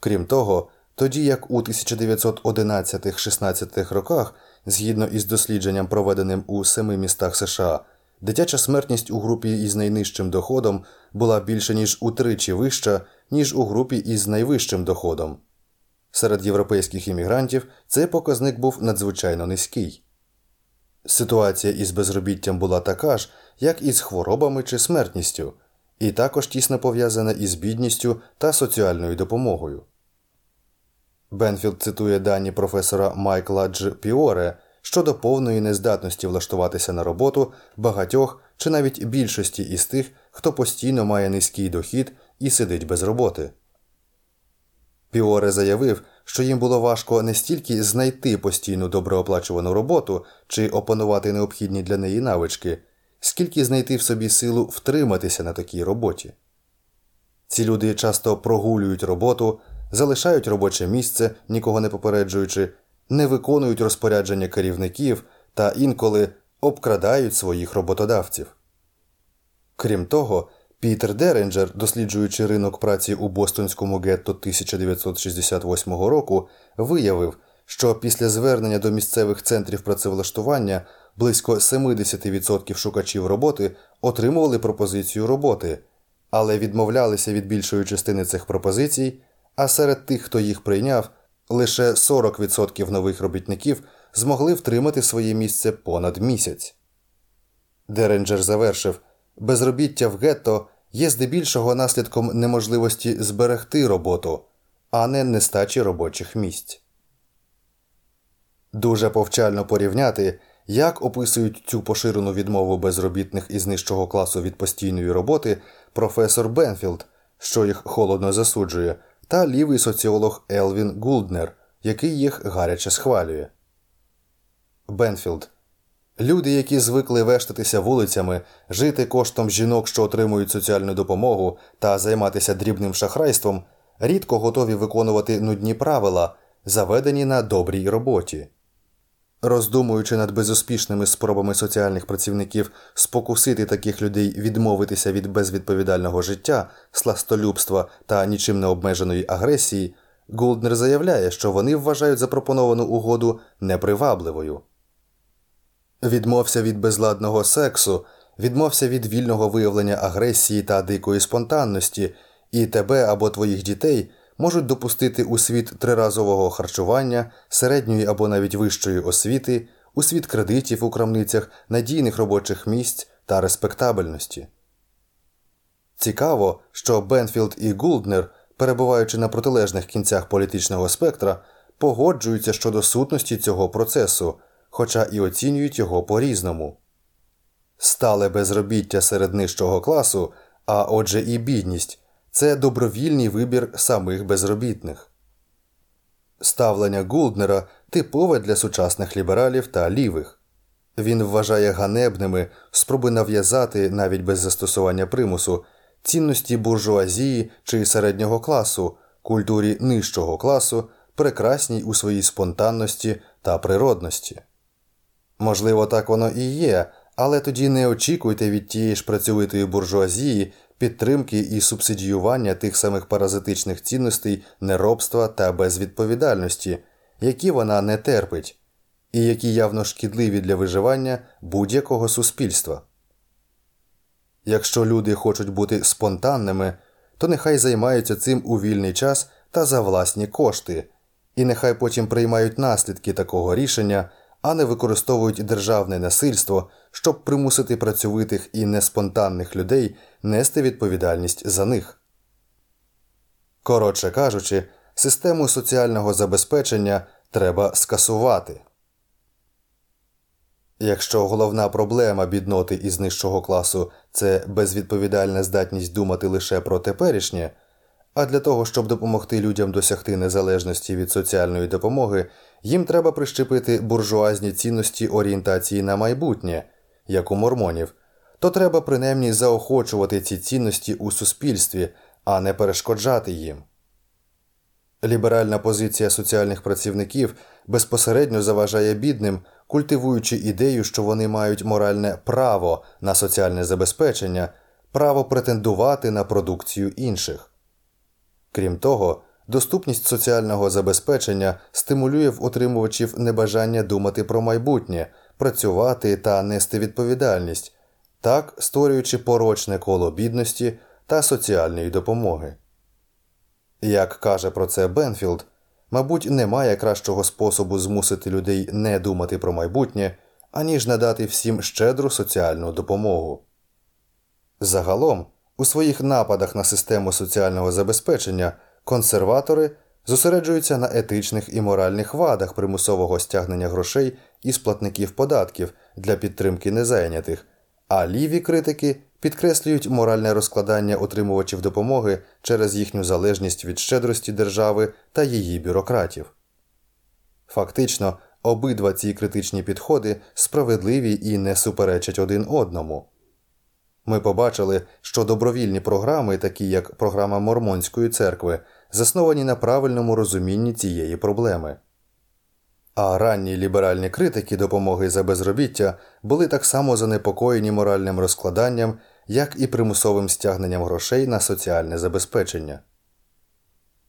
Крім того, тоді як у 1911-16 роках, згідно із дослідженням, проведеним у семи містах США, дитяча смертність у групі із найнижчим доходом була більше ніж утричі вища, ніж у групі із найвищим доходом. Серед європейських іммігрантів цей показник був надзвичайно низький. Ситуація із безробіттям була така ж, як і з хворобами чи смертністю, і також тісно пов'язана із бідністю та соціальною допомогою. Бенфілд цитує дані професора Майкла Дж. Піоре щодо повної нездатності влаштуватися на роботу багатьох чи навіть більшості із тих, хто постійно має низький дохід і сидить без роботи. Піоре заявив, що їм було важко не стільки знайти постійну доброоплачувану роботу чи опанувати необхідні для неї навички, скільки знайти в собі силу втриматися на такій роботі. Ці люди часто прогулюють роботу, залишають робоче місце, нікого не попереджуючи, не виконують розпорядження керівників та інколи обкрадають своїх роботодавців. Крім того, Пітер Деренджер, досліджуючи ринок праці у Бостонському гетто 1968 року, виявив, що після звернення до місцевих центрів працевлаштування близько 70% шукачів роботи отримували пропозицію роботи, але відмовлялися від більшої частини цих пропозицій, а серед тих, хто їх прийняв, лише 40% нових робітників змогли втримати своє місце понад місяць. Деренджер завершив. Безробіття в гетто є здебільшого наслідком неможливості зберегти роботу, а не нестачі робочих місць. Дуже повчально порівняти, як описують цю поширену відмову безробітних із нижчого класу від постійної роботи професор Бенфілд, що їх холодно засуджує, та лівий соціолог Елвін Гулднер, який їх гаряче схвалює. Бенфілд Люди, які звикли вештатися вулицями, жити коштом жінок, що отримують соціальну допомогу, та займатися дрібним шахрайством, рідко готові виконувати нудні правила, заведені на добрій роботі. Роздумуючи над безуспішними спробами соціальних працівників спокусити таких людей відмовитися від безвідповідального життя, сластолюбства та нічим не обмеженої агресії, Голднер заявляє, що вони вважають запропоновану угоду непривабливою. Відмовся від безладного сексу, відмовся від вільного виявлення агресії та дикої спонтанності, і тебе або твоїх дітей можуть допустити у світ триразового харчування, середньої або навіть вищої освіти, у світ кредитів у крамницях, надійних робочих місць та респектабельності. Цікаво, що Бенфілд і Гулднер, перебуваючи на протилежних кінцях політичного спектра, погоджуються щодо сутності цього процесу хоча і оцінюють його по різному. Стале безробіття серед нижчого класу, а отже, і бідність це добровільний вибір самих безробітних. Ставлення Гулднера типове для сучасних лібералів та лівих. Він вважає ганебними спроби нав'язати навіть без застосування примусу цінності буржуазії чи середнього класу, культурі нижчого класу, прекрасній у своїй спонтанності та природності. Можливо, так воно і є, але тоді не очікуйте від тієї ж працьовитої буржуазії підтримки і субсидіювання тих самих паразитичних цінностей неробства та безвідповідальності, які вона не терпить, і які явно шкідливі для виживання будь-якого суспільства. Якщо люди хочуть бути спонтанними, то нехай займаються цим у вільний час та за власні кошти, і нехай потім приймають наслідки такого рішення, а не використовують державне насильство, щоб примусити працьовитих і неспонтанних людей нести відповідальність за них. Коротше кажучи, систему соціального забезпечення треба скасувати. Якщо головна проблема бідноти із нижчого класу це безвідповідальна здатність думати лише про теперішнє, а для того, щоб допомогти людям досягти незалежності від соціальної допомоги, їм треба прищепити буржуазні цінності орієнтації на майбутнє, як у мормонів, то треба принаймні заохочувати ці цінності у суспільстві, а не перешкоджати їм. Ліберальна позиція соціальних працівників безпосередньо заважає бідним, культивуючи ідею, що вони мають моральне право на соціальне забезпечення, право претендувати на продукцію інших. Крім того, доступність соціального забезпечення стимулює в отримувачів небажання думати про майбутнє, працювати та нести відповідальність, так створюючи порочне коло бідності та соціальної допомоги. Як каже про це Бенфілд, мабуть, немає кращого способу змусити людей не думати про майбутнє, аніж надати всім щедру соціальну допомогу. Загалом, у своїх нападах на систему соціального забезпечення консерватори зосереджуються на етичних і моральних вадах примусового стягнення грошей із платників податків для підтримки незайнятих, а ліві критики підкреслюють моральне розкладання отримувачів допомоги через їхню залежність від щедрості держави та її бюрократів. Фактично, обидва ці критичні підходи справедливі і не суперечать один одному. Ми побачили, що добровільні програми, такі як програма Мормонської церкви, засновані на правильному розумінні цієї проблеми. А ранні ліберальні критики допомоги за безробіття були так само занепокоєні моральним розкладанням, як і примусовим стягненням грошей на соціальне забезпечення.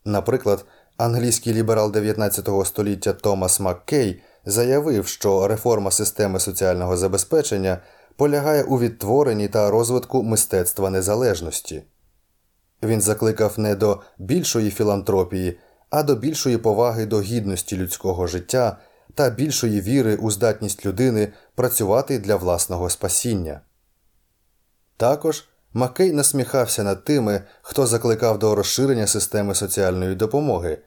Наприклад, англійський ліберал 19 століття Томас Маккей заявив, що реформа системи соціального забезпечення полягає у відтворенні та розвитку мистецтва незалежності. Він закликав не до більшої філантропії, а до більшої поваги до гідності людського життя та більшої віри у здатність людини працювати для власного спасіння. Також Маккей насміхався над тими, хто закликав до розширення системи соціальної допомоги,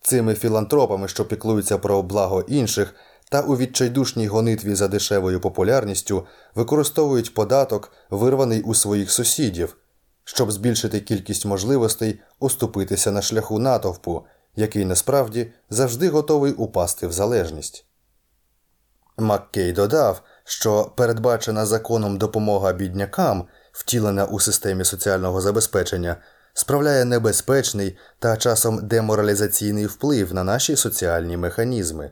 цими філантропами, що піклуються про благо інших, та у відчайдушній гонитві за дешевою популярністю використовують податок, вирваний у своїх сусідів, щоб збільшити кількість можливостей уступитися на шляху натовпу, який насправді завжди готовий упасти в залежність. Маккей додав, що передбачена законом допомога біднякам, втілена у системі соціального забезпечення, справляє небезпечний та часом деморалізаційний вплив на наші соціальні механізми.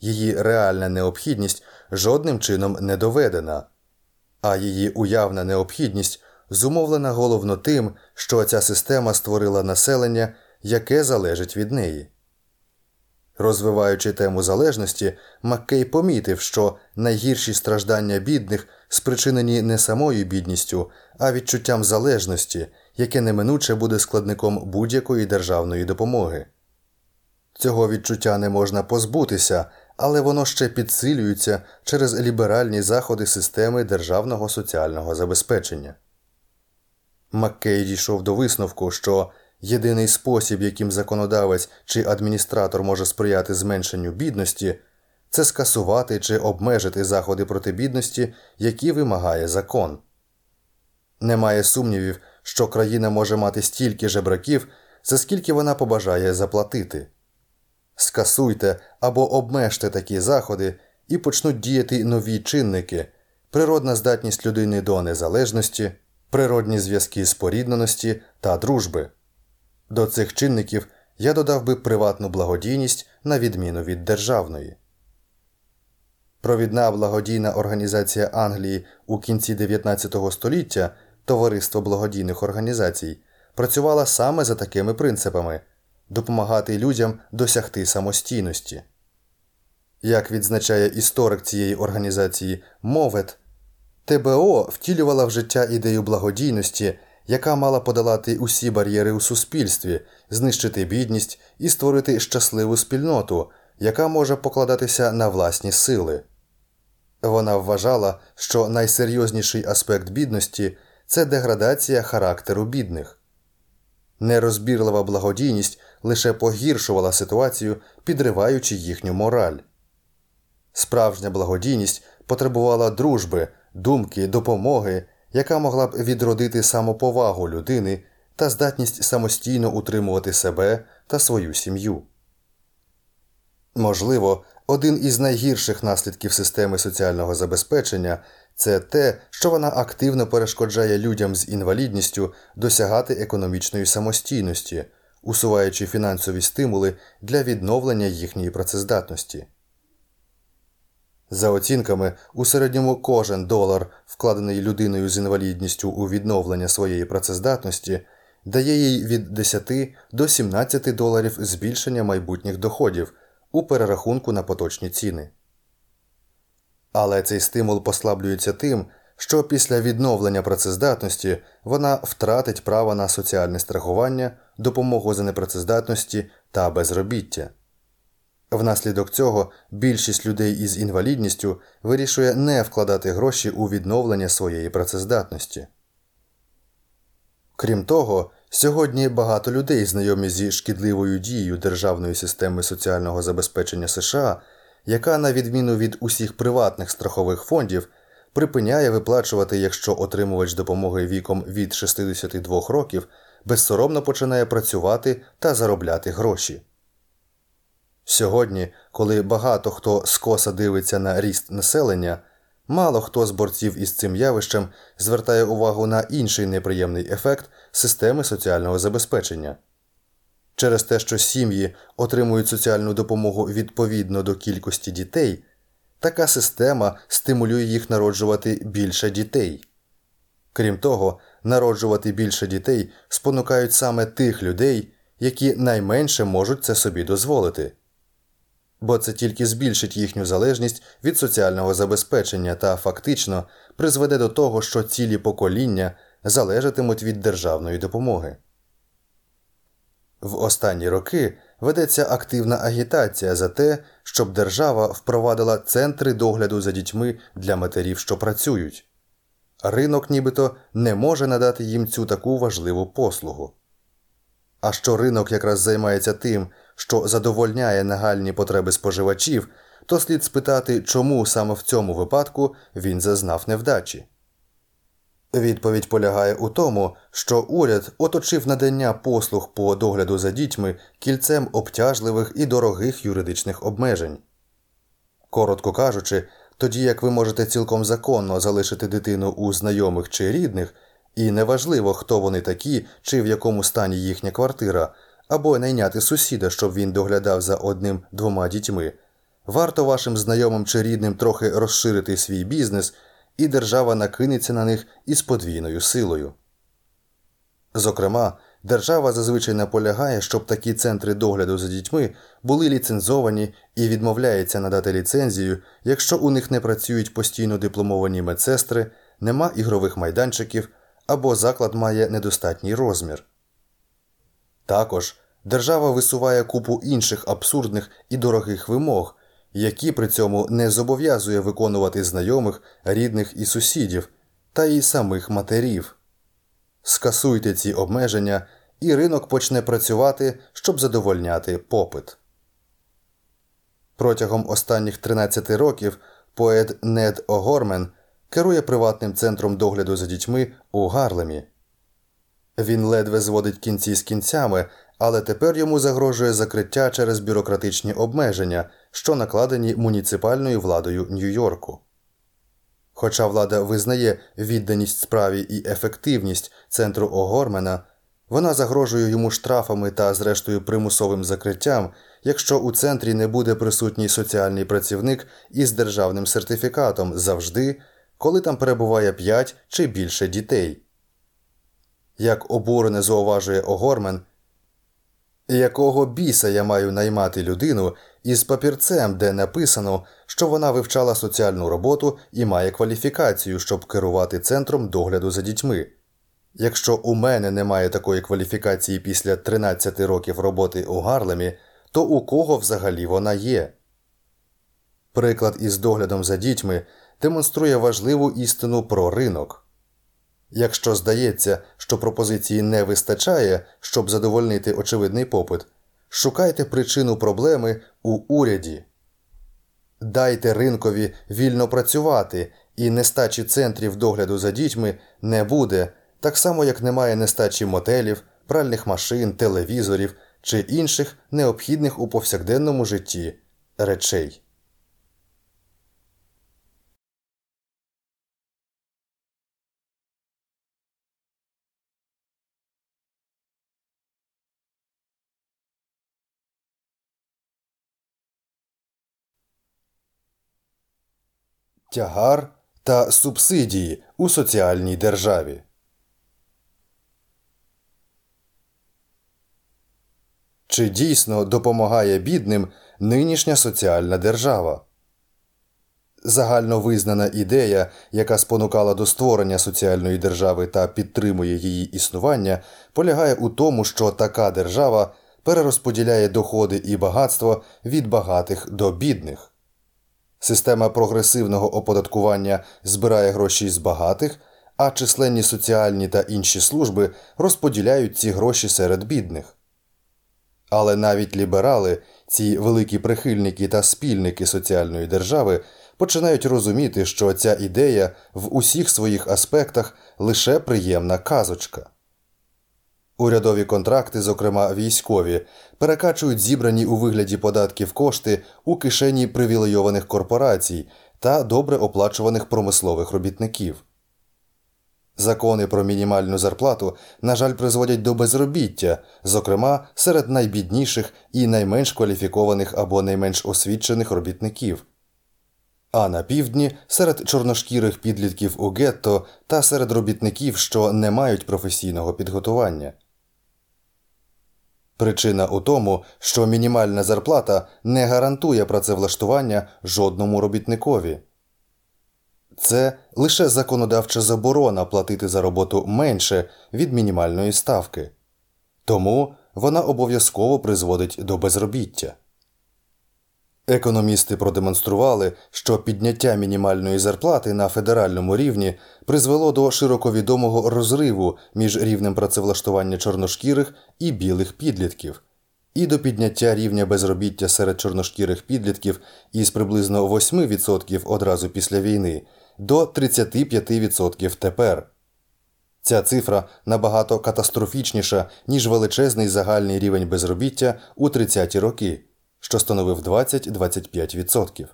Її реальна необхідність жодним чином не доведена, а її уявна необхідність зумовлена головно тим, що ця система створила населення, яке залежить від неї. Розвиваючи тему залежності, Маккей помітив, що найгірші страждання бідних спричинені не самою бідністю, а відчуттям залежності, яке неминуче буде складником будь-якої державної допомоги. Цього відчуття не можна позбутися, але воно ще підсилюється через ліберальні заходи системи державного соціального забезпечення. Маккей дійшов до висновку, що єдиний спосіб, яким законодавець чи адміністратор може сприяти зменшенню бідності, це скасувати чи обмежити заходи проти бідності, які вимагає закон. Немає сумнівів, що країна може мати стільки жебраків, за скільки вона побажає заплатити. Скасуйте або обмежте такі заходи і почнуть діяти нові чинники, природна здатність людини до незалежності, природні зв'язки спорідненості та дружби. До цих чинників я додав би приватну благодійність на відміну від державної. Провідна благодійна організація Англії у кінці 19 століття Товариство благодійних організацій працювала саме за такими принципами допомагати людям досягти самостійності. Як відзначає історик цієї організації Мовет, ТБО втілювала в життя ідею благодійності, яка мала подолати усі бар'єри у суспільстві, знищити бідність і створити щасливу спільноту, яка може покладатися на власні сили. Вона вважала, що найсерйозніший аспект бідності це деградація характеру бідних. Нерозбірлива благодійність лише погіршувала ситуацію, підриваючи їхню мораль. Справжня благодійність потребувала дружби, думки, допомоги, яка могла б відродити самоповагу людини та здатність самостійно утримувати себе та свою сім'ю. Можливо, один із найгірших наслідків системи соціального забезпечення це те, що вона активно перешкоджає людям з інвалідністю досягати економічної самостійності, усуваючи фінансові стимули для відновлення їхньої працездатності. За оцінками, у середньому кожен долар, вкладений людиною з інвалідністю у відновлення своєї працездатності, дає їй від 10 до 17 доларів збільшення майбутніх доходів у перерахунку на поточні ціни. Але цей стимул послаблюється тим, що після відновлення працездатності вона втратить право на соціальне страхування, допомогу за непрацездатності та безробіття. Внаслідок цього більшість людей із інвалідністю вирішує не вкладати гроші у відновлення своєї працездатності. Крім того, сьогодні багато людей знайомі зі шкідливою дією державної системи соціального забезпечення США, яка, на відміну від усіх приватних страхових фондів, припиняє виплачувати, якщо отримувач допомоги віком від 62 років безсоромно починає працювати та заробляти гроші. Сьогодні, коли багато хто скоса дивиться на ріст населення, мало хто з борців із цим явищем звертає увагу на інший неприємний ефект системи соціального забезпечення. Через те, що сім'ї отримують соціальну допомогу відповідно до кількості дітей, така система стимулює їх народжувати більше дітей. Крім того, народжувати більше дітей спонукають саме тих людей, які найменше можуть це собі дозволити бо це тільки збільшить їхню залежність від соціального забезпечення та фактично призведе до того, що цілі покоління залежатимуть від державної допомоги. В останні роки ведеться активна агітація за те, щоб держава впровадила центри догляду за дітьми для матерів, що працюють. Ринок нібито не може надати їм цю таку важливу послугу. А що ринок якраз займається тим, що задовольняє нагальні потреби споживачів, то слід спитати, чому саме в цьому випадку він зазнав невдачі. Відповідь полягає у тому, що уряд оточив надання послуг по догляду за дітьми кільцем обтяжливих і дорогих юридичних обмежень. Коротко кажучи, тоді як ви можете цілком законно залишити дитину у знайомих чи рідних, і неважливо, хто вони такі чи в якому стані їхня квартира, або найняти сусіда, щоб він доглядав за одним двома дітьми. Варто вашим знайомим чи рідним трохи розширити свій бізнес, і держава накинеться на них із подвійною силою. Зокрема, держава зазвичай наполягає, щоб такі центри догляду за дітьми були ліцензовані і відмовляється надати ліцензію, якщо у них не працюють постійно дипломовані медсестри, нема ігрових майданчиків або заклад має недостатній розмір. Також держава висуває купу інших абсурдних і дорогих вимог, які при цьому не зобов'язує виконувати знайомих, рідних і сусідів, та й самих матерів. Скасуйте ці обмеження, і ринок почне працювати, щоб задовольняти попит. Протягом останніх 13 років поет Нед Огормен керує приватним центром догляду за дітьми у Гарлемі. Він ледве зводить кінці з кінцями, але тепер йому загрожує закриття через бюрократичні обмеження, що накладені муніципальною владою Нью-Йорку. Хоча влада визнає відданість справі і ефективність центру Огормена, вона загрожує йому штрафами та, зрештою, примусовим закриттям, якщо у центрі не буде присутній соціальний працівник із державним сертифікатом завжди, коли там перебуває 5 чи більше дітей. Як обурене зауважує Огормен, якого біса я маю наймати людину із папірцем, де написано, що вона вивчала соціальну роботу і має кваліфікацію, щоб керувати центром догляду за дітьми. Якщо у мене немає такої кваліфікації після 13 років роботи у Гарлемі, то у кого взагалі вона є? Приклад із доглядом за дітьми демонструє важливу істину про ринок. Якщо здається, що пропозиції не вистачає, щоб задовольнити очевидний попит, шукайте причину проблеми у уряді. Дайте ринкові вільно працювати, і нестачі центрів догляду за дітьми не буде, так само як немає нестачі мотелів, пральних машин, телевізорів чи інших необхідних у повсякденному житті речей. Тягар та субсидії у соціальній державі. Чи дійсно допомагає бідним нинішня соціальна держава? Загально визнана ідея, яка спонукала до створення соціальної держави та підтримує її існування, полягає у тому, що така держава перерозподіляє доходи і багатство від багатих до бідних. Система прогресивного оподаткування збирає гроші з багатих, а численні соціальні та інші служби розподіляють ці гроші серед бідних. Але навіть ліберали, ці великі прихильники та спільники соціальної держави, починають розуміти, що ця ідея в усіх своїх аспектах лише приємна казочка. Урядові контракти, зокрема військові, перекачують зібрані у вигляді податків кошти у кишені привілейованих корпорацій та добре оплачуваних промислових робітників. Закони про мінімальну зарплату, на жаль, призводять до безробіття, зокрема серед найбідніших і найменш кваліфікованих або найменш освічених робітників. А на півдні серед чорношкірих підлітків у гетто та серед робітників, що не мають професійного підготування. Причина у тому, що мінімальна зарплата не гарантує працевлаштування жодному робітникові. Це лише законодавча заборона платити за роботу менше від мінімальної ставки, тому вона обов'язково призводить до безробіття. Економісти продемонстрували, що підняття мінімальної зарплати на федеральному рівні призвело до широковідомого розриву між рівнем працевлаштування чорношкірих і білих підлітків, і до підняття рівня безробіття серед чорношкірих підлітків із приблизно 8% одразу після війни до 35% тепер. Ця цифра набагато катастрофічніша, ніж величезний загальний рівень безробіття у 30-ті роки що становив 20-25%.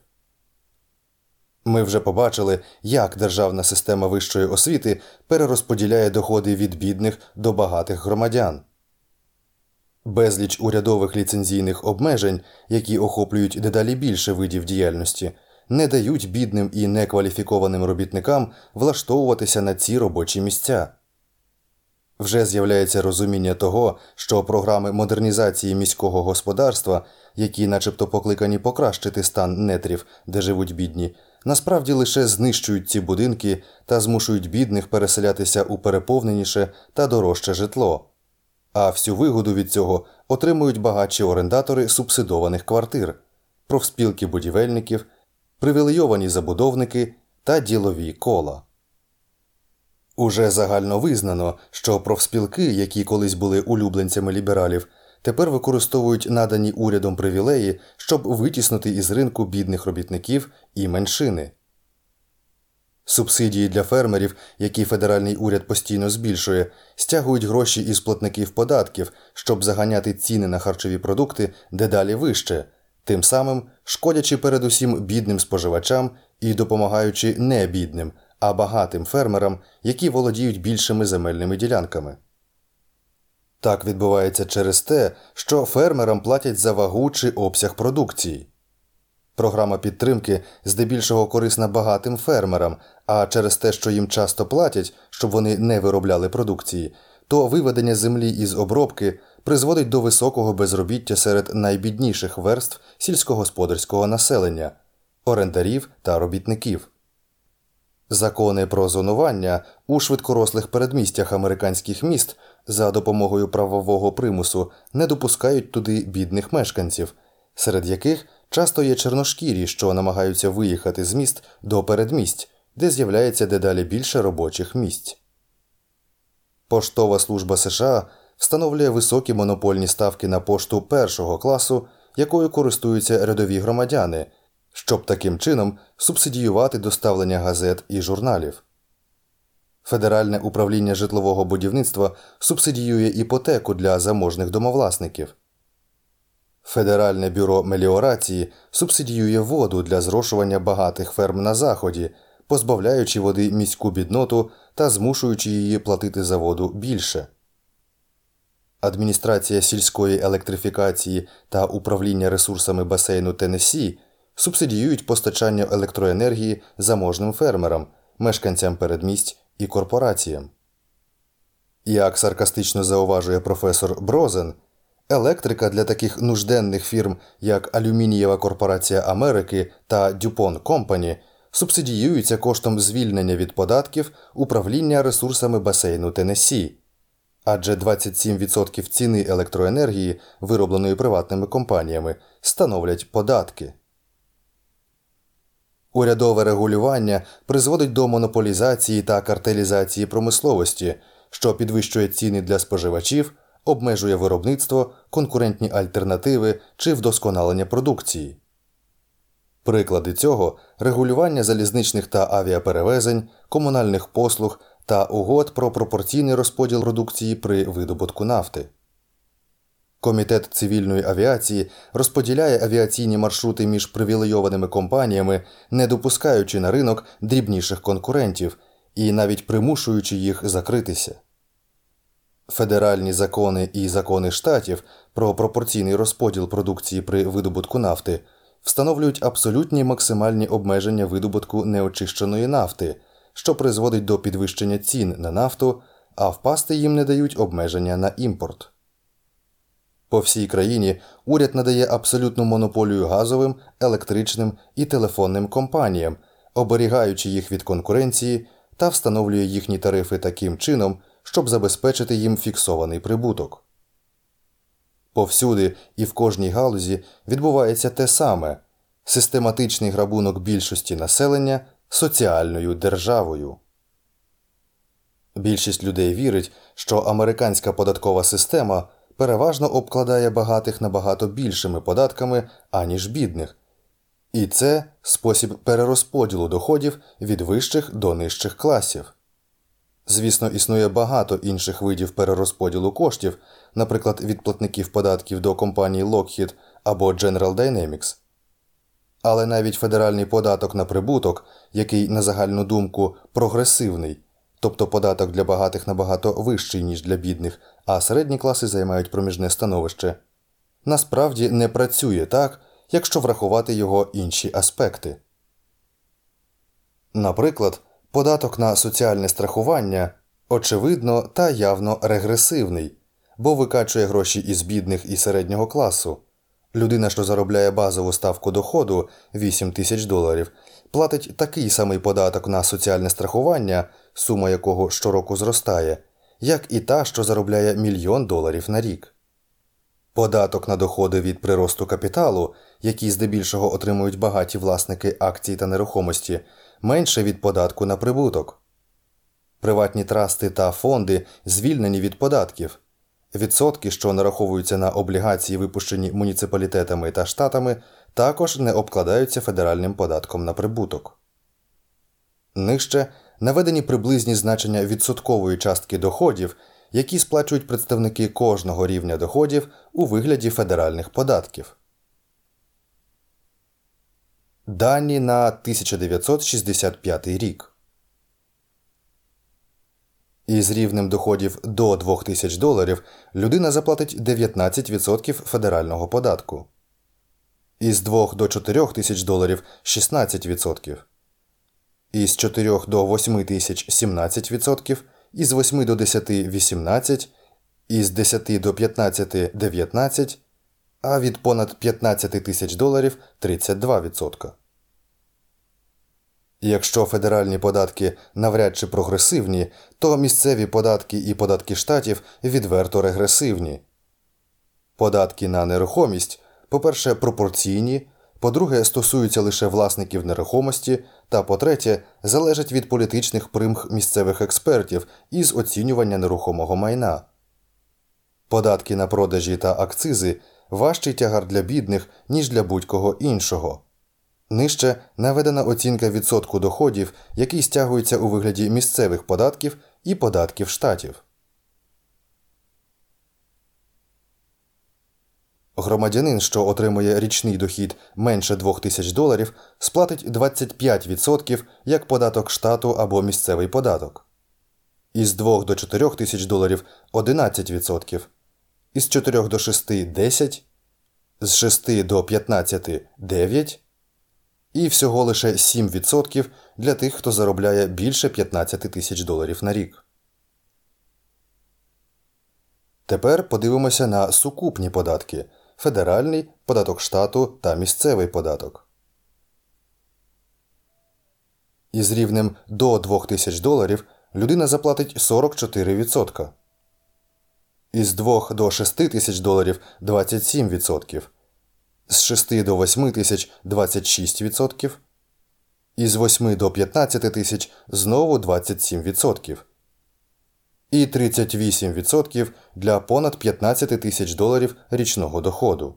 Ми вже побачили, як державна система вищої освіти перерозподіляє доходи від бідних до багатих громадян. Безліч урядових ліцензійних обмежень, які охоплюють дедалі більше видів діяльності, не дають бідним і некваліфікованим робітникам влаштовуватися на ці робочі місця. Вже з'являється розуміння того, що програми модернізації міського господарства, які, начебто, покликані покращити стан нетрів, де живуть бідні, насправді лише знищують ці будинки та змушують бідних переселятися у переповненіше та дорожче житло. А всю вигоду від цього отримують багатші орендатори субсидованих квартир, профспілки будівельників, привілейовані забудовники та ділові кола. Уже загально визнано, що профспілки, які колись були улюбленцями лібералів, тепер використовують надані урядом привілеї, щоб витіснути із ринку бідних робітників і меншини. Субсидії для фермерів, які федеральний уряд постійно збільшує, стягують гроші із платників податків, щоб заганяти ціни на харчові продукти дедалі вище, тим самим шкодячи передусім бідним споживачам і допомагаючи не бідним, а багатим фермерам, які володіють більшими земельними ділянками. Так відбувається через те, що фермерам платять за вагу чи обсяг продукції. Програма підтримки здебільшого корисна багатим фермерам, а через те, що їм часто платять, щоб вони не виробляли продукції, то виведення землі із обробки призводить до високого безробіття серед найбідніших верств сільськогосподарського населення, орендарів та робітників. Закони про зонування у швидкорослих передмістях американських міст за допомогою правового примусу не допускають туди бідних мешканців, серед яких часто є чорношкірі, що намагаються виїхати з міст до передмість, де з'являється дедалі більше робочих місць. Поштова служба США встановлює високі монопольні ставки на пошту першого класу, якою користуються рядові громадяни, щоб таким чином субсидіювати доставлення газет і журналів. Федеральне управління житлового будівництва субсидіює іпотеку для заможних домовласників. Федеральне бюро меліорації субсидіює воду для зрошування багатих ферм на заході, позбавляючи води міську бідноту та змушуючи її платити за воду більше. Адміністрація сільської електрифікації та управління ресурсами басейну Теннессі субсидіюють постачання електроенергії заможним фермерам, мешканцям передмість і корпораціям. Як саркастично зауважує професор Брозен, електрика для таких нужденних фірм, як Алюмінієва Корпорація Америки та Дюпон Компані, субсидіюється коштом звільнення від податків управління ресурсами басейну Теннессі. Адже 27% ціни електроенергії, виробленої приватними компаніями, становлять податки. Урядове регулювання призводить до монополізації та картелізації промисловості, що підвищує ціни для споживачів, обмежує виробництво, конкурентні альтернативи чи вдосконалення продукції. Приклади цього регулювання залізничних та авіаперевезень, комунальних послуг та угод про пропорційний розподіл продукції при видобутку нафти. Комітет цивільної авіації розподіляє авіаційні маршрути між привілейованими компаніями, не допускаючи на ринок дрібніших конкурентів і навіть примушуючи їх закритися. Федеральні закони і закони штатів про пропорційний розподіл продукції при видобутку нафти встановлюють абсолютні максимальні обмеження видобутку неочищеної нафти, що призводить до підвищення цін на нафту, а впасти їм не дають обмеження на імпорт. По всій країні уряд надає абсолютну монополію газовим, електричним і телефонним компаніям, оберігаючи їх від конкуренції та встановлює їхні тарифи таким чином, щоб забезпечити їм фіксований прибуток. Повсюди і в кожній галузі відбувається те саме систематичний грабунок більшості населення соціальною державою. Більшість людей вірить, що американська податкова система переважно обкладає багатих набагато більшими податками, аніж бідних, і це спосіб перерозподілу доходів від вищих до нижчих класів. Звісно, існує багато інших видів перерозподілу коштів, наприклад, від платників податків до компаній Lockheed або General Dynamics. Але навіть федеральний податок на прибуток, який, на загальну думку, прогресивний, тобто податок для багатих набагато вищий, ніж для бідних, а середні класи займають проміжне становище, насправді не працює так, якщо врахувати його інші аспекти. Наприклад, податок на соціальне страхування очевидно та явно регресивний, бо викачує гроші із бідних і середнього класу. Людина, що заробляє базову ставку доходу 8 тисяч доларів, платить такий самий податок на соціальне страхування, сума якого щороку зростає, як і та, що заробляє мільйон доларів на рік. Податок на доходи від приросту капіталу, які здебільшого отримують багаті власники акцій та нерухомості, менше від податку на прибуток. Приватні трасти та фонди звільнені від податків. Відсотки, що нараховуються на облігації, випущені муніципалітетами та штатами, також не обкладаються федеральним податком на прибуток. Нижче наведені приблизні значення відсоткової частки доходів, які сплачують представники кожного рівня доходів у вигляді федеральних податків. Дані на 1965 рік. Із рівнем доходів до 2000 доларів людина заплатить 19% федерального податку. Із 2 до 4 тисяч доларів 16%. Із 4 до 8 тисяч 17%, із 8 до 10 18%, із 10 до 15 19%, а від понад 15 тисяч доларів 32%. Якщо федеральні податки навряд чи прогресивні, то місцеві податки і податки штатів відверто регресивні. Податки на нерухомість, по-перше, пропорційні, по-друге, стосуються лише власників нерухомості, та по-третє, залежать від політичних примх місцевих експертів із оцінювання нерухомого майна. Податки на продажі та акцизи важчий тягар для бідних, ніж для будь-кого іншого. Нижче наведена оцінка відсотку доходів, який стягується у вигляді місцевих податків і податків штатів. Громадянин, що отримує річний дохід менше 2000 доларів, сплатить 25% як податок штату або місцевий податок. Із 2 до 4 тисяч доларів 11%, із 4 до 6 10%, з 6 до 15 9%, і всього лише 7% для тих, хто заробляє більше 15 тисяч доларів на рік. Тепер подивимося на сукупні податки федеральний, податок штату та місцевий податок. Із рівнем до 2000 доларів людина заплатить 44%. Із 2 до 6 тисяч доларів 27% з 6 до 8 тисяч 26%, із 8 до 15 тисяч знову 27%, і 38% для понад 15 тисяч доларів річного доходу.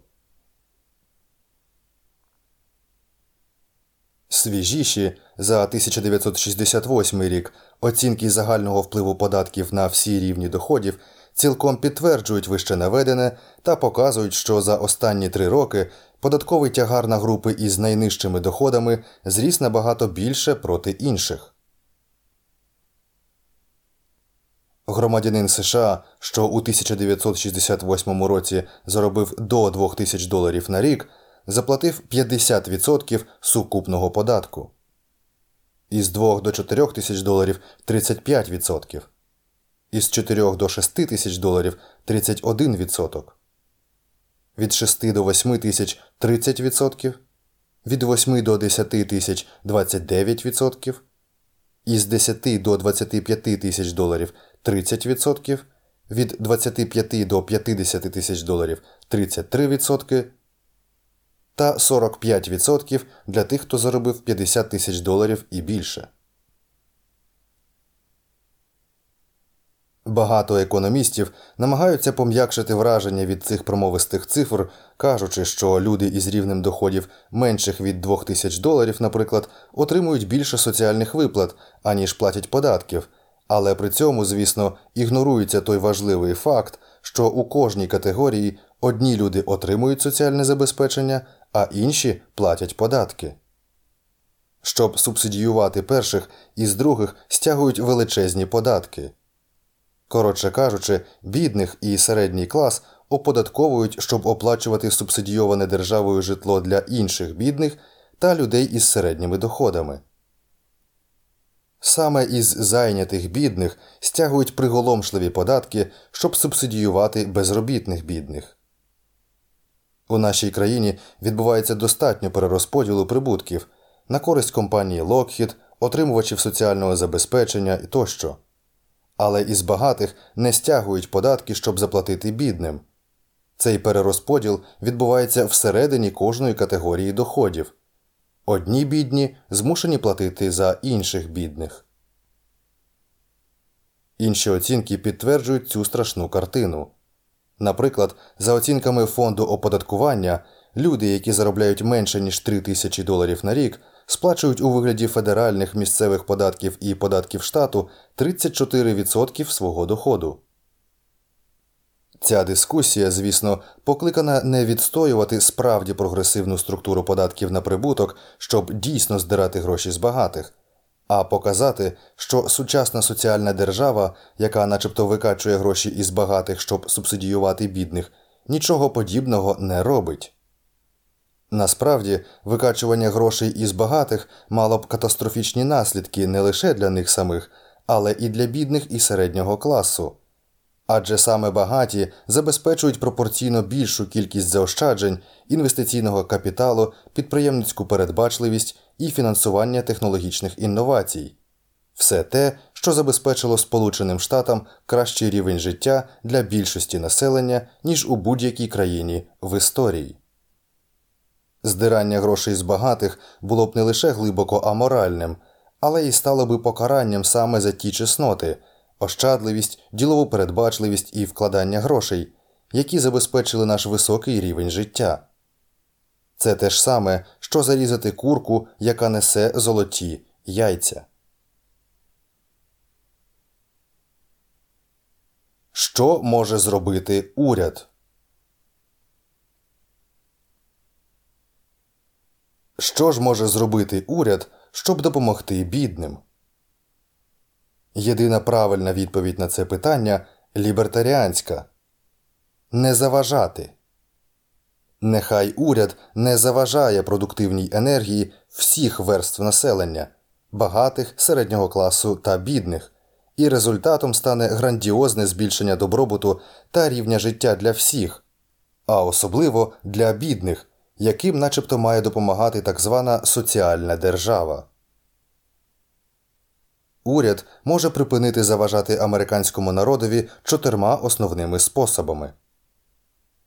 Свіжіші за 1968 рік оцінки загального впливу податків на всі рівні доходів цілком підтверджують вище наведене та показують, що за останні три роки податковий тягар на групи із найнижчими доходами зріс набагато більше проти інших. Громадянин США, що у 1968 році заробив до 2000 доларів на рік, заплатив 50% сукупного податку. Із 2 до 4 тисяч доларів 35% із 4 до 6 тисяч доларів 31%, від 6 до 8 тисяч 30%, від 8 до 10 тисяч 29%, із 10 до 25 тисяч доларів 30%, від 25 до 50 тисяч доларів 33% та 45% для тих, хто заробив 50 тисяч доларів і більше. Багато економістів намагаються пом'якшити враження від цих промовистих цифр, кажучи, що люди із рівнем доходів менших від 2000 доларів, наприклад, отримують більше соціальних виплат, аніж платять податків, але при цьому, звісно, ігнорується той важливий факт, що у кожній категорії одні люди отримують соціальне забезпечення, а інші платять податки. Щоб субсидіювати перших із других стягують величезні податки. Коротше кажучи, бідних і середній клас оподатковують, щоб оплачувати субсидійоване державою житло для інших бідних та людей із середніми доходами. Саме із зайнятих бідних стягують приголомшливі податки, щоб субсидіювати безробітних бідних. У нашій країні відбувається достатньо перерозподілу прибутків на користь компанії Lockheed, отримувачів соціального забезпечення тощо але із багатих не стягують податки, щоб заплатити бідним. Цей перерозподіл відбувається всередині кожної категорії доходів. Одні бідні змушені платити за інших бідних. Інші оцінки підтверджують цю страшну картину. Наприклад, за оцінками фонду оподаткування, люди, які заробляють менше ніж 3 тисячі доларів на рік, сплачують у вигляді федеральних місцевих податків і податків штату 34% свого доходу. Ця дискусія, звісно, покликана не відстоювати справді прогресивну структуру податків на прибуток, щоб дійсно здирати гроші з багатих, а показати, що сучасна соціальна держава, яка начебто викачує гроші із багатих, щоб субсидіювати бідних, нічого подібного не робить. Насправді, викачування грошей із багатих мало б катастрофічні наслідки не лише для них самих, але і для бідних і середнього класу. Адже саме багаті забезпечують пропорційно більшу кількість заощаджень, інвестиційного капіталу, підприємницьку передбачливість і фінансування технологічних інновацій все те, що забезпечило Сполученим Штатам кращий рівень життя для більшості населення, ніж у будь-якій країні в історії. Здирання грошей з багатих було б не лише глибоко аморальним, але й стало би покаранням саме за ті чесноти, ощадливість, ділову передбачливість і вкладання грошей, які забезпечили наш високий рівень життя. Це те ж саме, що зарізати курку, яка несе золоті яйця. Що може зробити уряд? Що ж може зробити уряд, щоб допомогти бідним? Єдина правильна відповідь на це питання лібертаріанська не заважати. Нехай уряд не заважає продуктивній енергії всіх верств населення багатих, середнього класу та бідних, і результатом стане грандіозне збільшення добробуту та рівня життя для всіх, а особливо для бідних яким начебто має допомагати так звана соціальна держава. Уряд може припинити заважати американському народові чотирма основними способами.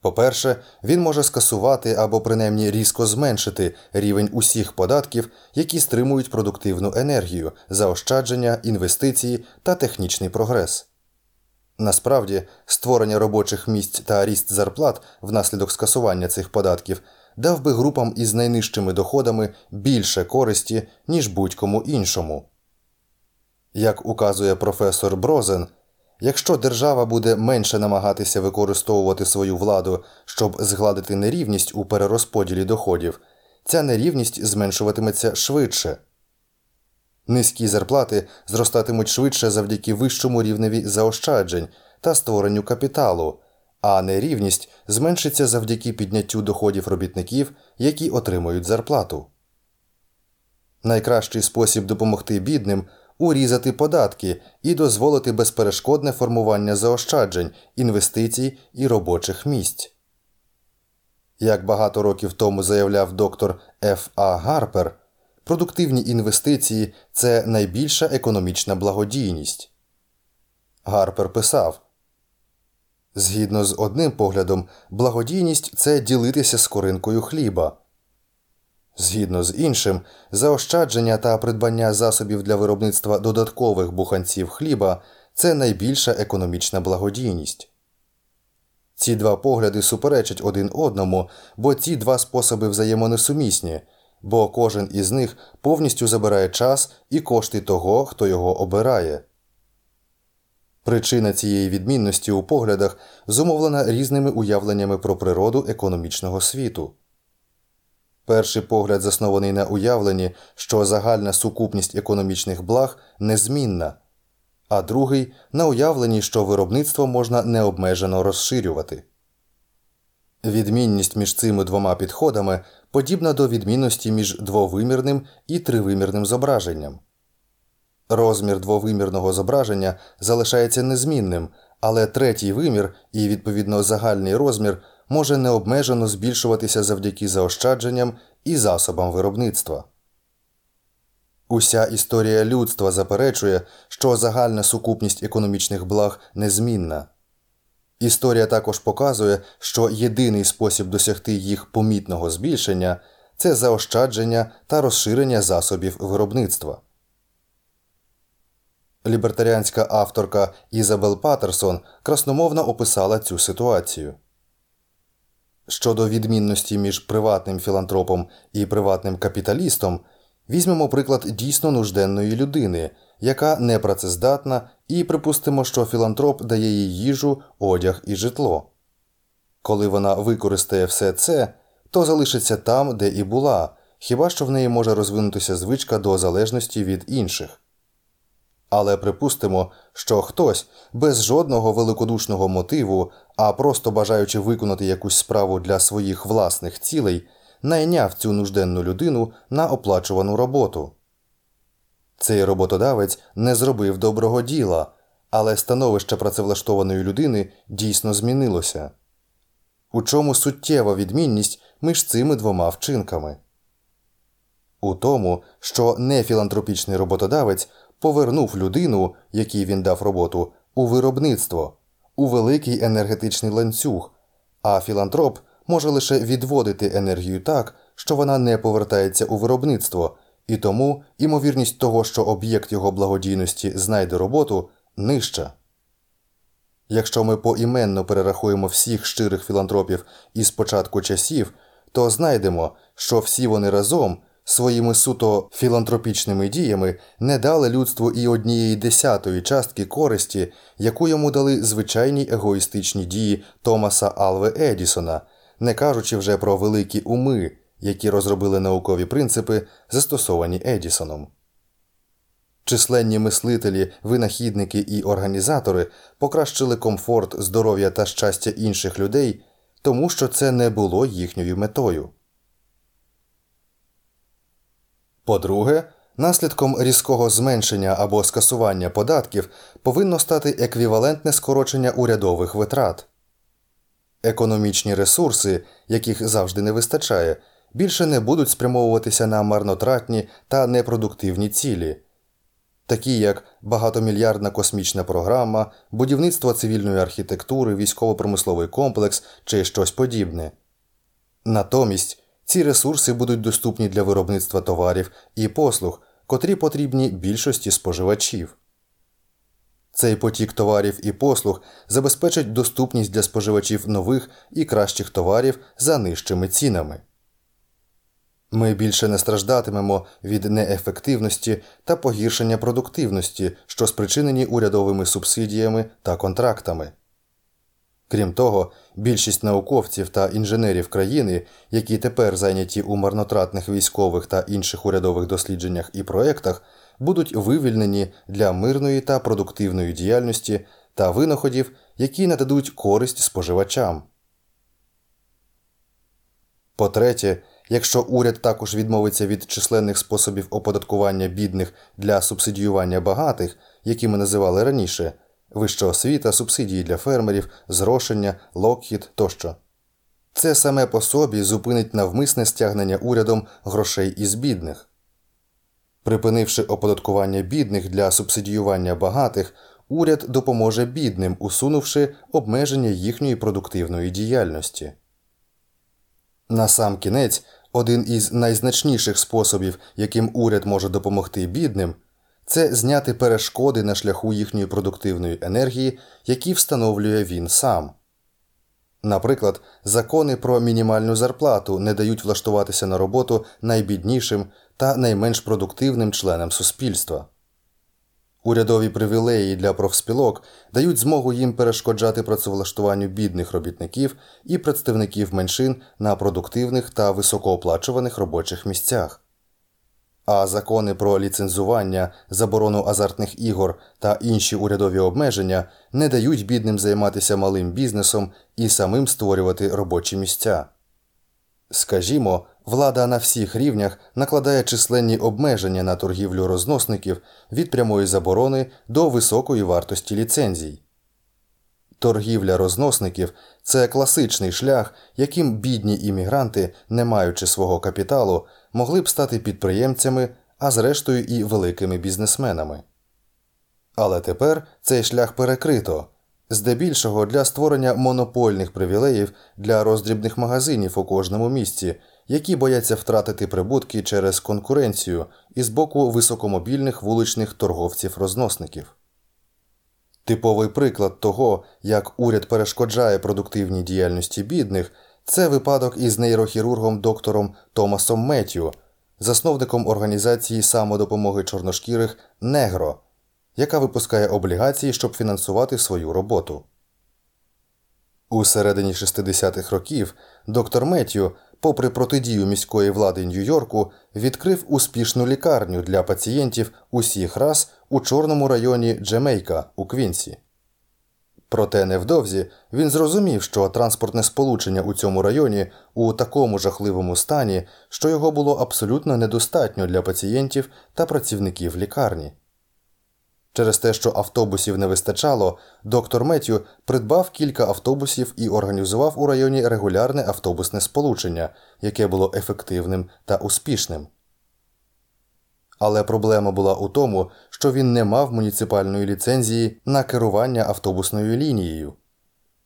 По-перше, він може скасувати або принаймні різко зменшити рівень усіх податків, які стримують продуктивну енергію, заощадження, інвестиції та технічний прогрес. Насправді, створення робочих місць та ріст зарплат внаслідок скасування цих податків дав би групам із найнижчими доходами більше користі, ніж будь-кому іншому. Як указує професор Брозен, якщо держава буде менше намагатися використовувати свою владу, щоб згладити нерівність у перерозподілі доходів, ця нерівність зменшуватиметься швидше. Низькі зарплати зростатимуть швидше завдяки вищому рівневі заощаджень та створенню капіталу, а нерівність зменшиться завдяки підняттю доходів робітників, які отримують зарплату. Найкращий спосіб допомогти бідним урізати податки і дозволити безперешкодне формування заощаджень, інвестицій і робочих місць. Як багато років тому заявляв доктор Ф. А. Гарпер, продуктивні інвестиції це найбільша економічна благодійність. Гарпер писав Згідно з одним поглядом, благодійність це ділитися скоринкою хліба. Згідно з іншим, заощадження та придбання засобів для виробництва додаткових буханців хліба це найбільша економічна благодійність. Ці два погляди суперечать один одному, бо ці два способи взаємонесумісні, бо кожен із них повністю забирає час і кошти того, хто його обирає. Причина цієї відмінності у поглядах зумовлена різними уявленнями про природу економічного світу. Перший погляд заснований на уявленні, що загальна сукупність економічних благ незмінна, а другий на уявленні, що виробництво можна необмежено розширювати. Відмінність між цими двома підходами подібна до відмінності між двовимірним і тривимірним зображенням. Розмір двовимірного зображення залишається незмінним, але третій вимір і, відповідно, загальний розмір може необмежено збільшуватися завдяки заощадженням і засобам виробництва. Уся історія людства заперечує, що загальна сукупність економічних благ незмінна. Історія також показує, що єдиний спосіб досягти їх помітного збільшення це заощадження та розширення засобів виробництва. Лібертаріанська авторка Ізабел Патерсон красномовно описала цю ситуацію. Щодо відмінності між приватним філантропом і приватним капіталістом, візьмемо приклад дійсно нужденної людини, яка не працездатна, і припустимо, що філантроп дає їй їжу, одяг і житло. Коли вона використає все це, то залишиться там, де і була, хіба що в неї може розвинутися звичка до залежності від інших. Але припустимо, що хтось без жодного великодушного мотиву, а просто бажаючи виконати якусь справу для своїх власних цілей, найняв цю нужденну людину на оплачувану роботу. Цей роботодавець не зробив доброго діла, але становище працевлаштованої людини дійсно змінилося. У чому суттєва відмінність між цими двома вчинками? У тому, що нефілантропічний роботодавець повернув людину, якій він дав роботу, у виробництво, у великий енергетичний ланцюг, а філантроп може лише відводити енергію так, що вона не повертається у виробництво, і тому імовірність того, що об'єкт його благодійності знайде роботу, нижча. Якщо ми поіменно перерахуємо всіх щирих філантропів із початку часів, то знайдемо, що всі вони разом своїми суто філантропічними діями не дали людству і однієї десятої частки користі, яку йому дали звичайні егоїстичні дії Томаса Алве Едісона, не кажучи вже про великі уми, які розробили наукові принципи, застосовані Едісоном. Численні мислителі, винахідники і організатори покращили комфорт, здоров'я та щастя інших людей, тому що це не було їхньою метою. По-друге, наслідком різкого зменшення або скасування податків повинно стати еквівалентне скорочення урядових витрат. Економічні ресурси, яких завжди не вистачає, більше не будуть спрямовуватися на марнотратні та непродуктивні цілі, такі як багатомільярдна космічна програма, будівництво цивільної архітектури, військово-промисловий комплекс чи щось подібне. Натомість ці ресурси будуть доступні для виробництва товарів і послуг, котрі потрібні більшості споживачів. Цей потік товарів і послуг забезпечить доступність для споживачів нових і кращих товарів за нижчими цінами. Ми більше не страждатимемо від неефективності та погіршення продуктивності, що спричинені урядовими субсидіями та контрактами. Крім того, більшість науковців та інженерів країни, які тепер зайняті у марнотратних військових та інших урядових дослідженнях і проєктах, будуть вивільнені для мирної та продуктивної діяльності та винаходів, які нададуть користь споживачам. По третє, якщо уряд також відмовиться від численних способів оподаткування бідних для субсидіювання багатих, які ми називали раніше вища освіта, субсидії для фермерів, зрошення, локхід тощо. Це саме по собі зупинить навмисне стягнення урядом грошей із бідних. Припинивши оподаткування бідних для субсидіювання багатих, уряд допоможе бідним, усунувши обмеження їхньої продуктивної діяльності. На сам кінець один із найзначніших способів, яким уряд може допомогти бідним, це зняти перешкоди на шляху їхньої продуктивної енергії, які встановлює він сам. Наприклад, закони про мінімальну зарплату не дають влаштуватися на роботу найбіднішим та найменш продуктивним членам суспільства. Урядові привілеї для профспілок дають змогу їм перешкоджати працевлаштуванню бідних робітників і представників меншин на продуктивних та високооплачуваних робочих місцях. А закони про ліцензування, заборону азартних ігор та інші урядові обмеження не дають бідним займатися малим бізнесом і самим створювати робочі місця. Скажімо, влада на всіх рівнях накладає численні обмеження на торгівлю розносників від прямої заборони до високої вартості ліцензій. Торгівля розносників це класичний шлях, яким бідні іммігранти, не маючи свого капіталу, могли б стати підприємцями, а зрештою і великими бізнесменами. Але тепер цей шлях перекрито здебільшого для створення монопольних привілеїв для роздрібних магазинів у кожному місці, які бояться втратити прибутки через конкуренцію із боку високомобільних вуличних торговців-розносників. Типовий приклад того, як уряд перешкоджає продуктивній діяльності бідних, це випадок із нейрохірургом доктором Томасом Меттю, засновником організації самодопомоги чорношкірих Негро, яка випускає облігації, щоб фінансувати свою роботу. У середині 60-х років доктор Меттю, попри протидію міської влади Нью-Йорку, відкрив успішну лікарню для пацієнтів усіх рас у чорному районі Джемейка у Квінсі. Проте невдовзі він зрозумів, що транспортне сполучення у цьому районі у такому жахливому стані, що його було абсолютно недостатньо для пацієнтів та працівників лікарні. Через те, що автобусів не вистачало, доктор Меттю придбав кілька автобусів і організував у районі регулярне автобусне сполучення, яке було ефективним та успішним. Але проблема була у тому, що він не мав муніципальної ліцензії на керування автобусною лінією.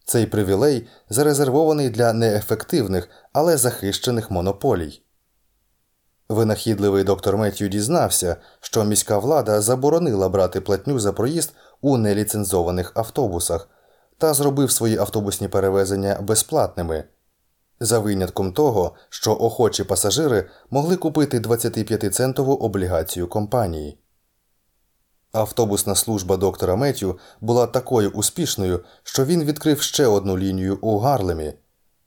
Цей привілей зарезервований для неефективних, але захищених монополій. Винахідливий доктор Меттью дізнався, що міська влада заборонила брати платню за проїзд у неліцензованих автобусах та зробив свої автобусні перевезення безплатними, за винятком того, що охочі пасажири могли купити 25-центову облігацію компанії. Автобусна служба доктора Меттью була такою успішною, що він відкрив ще одну лінію у Гарлемі.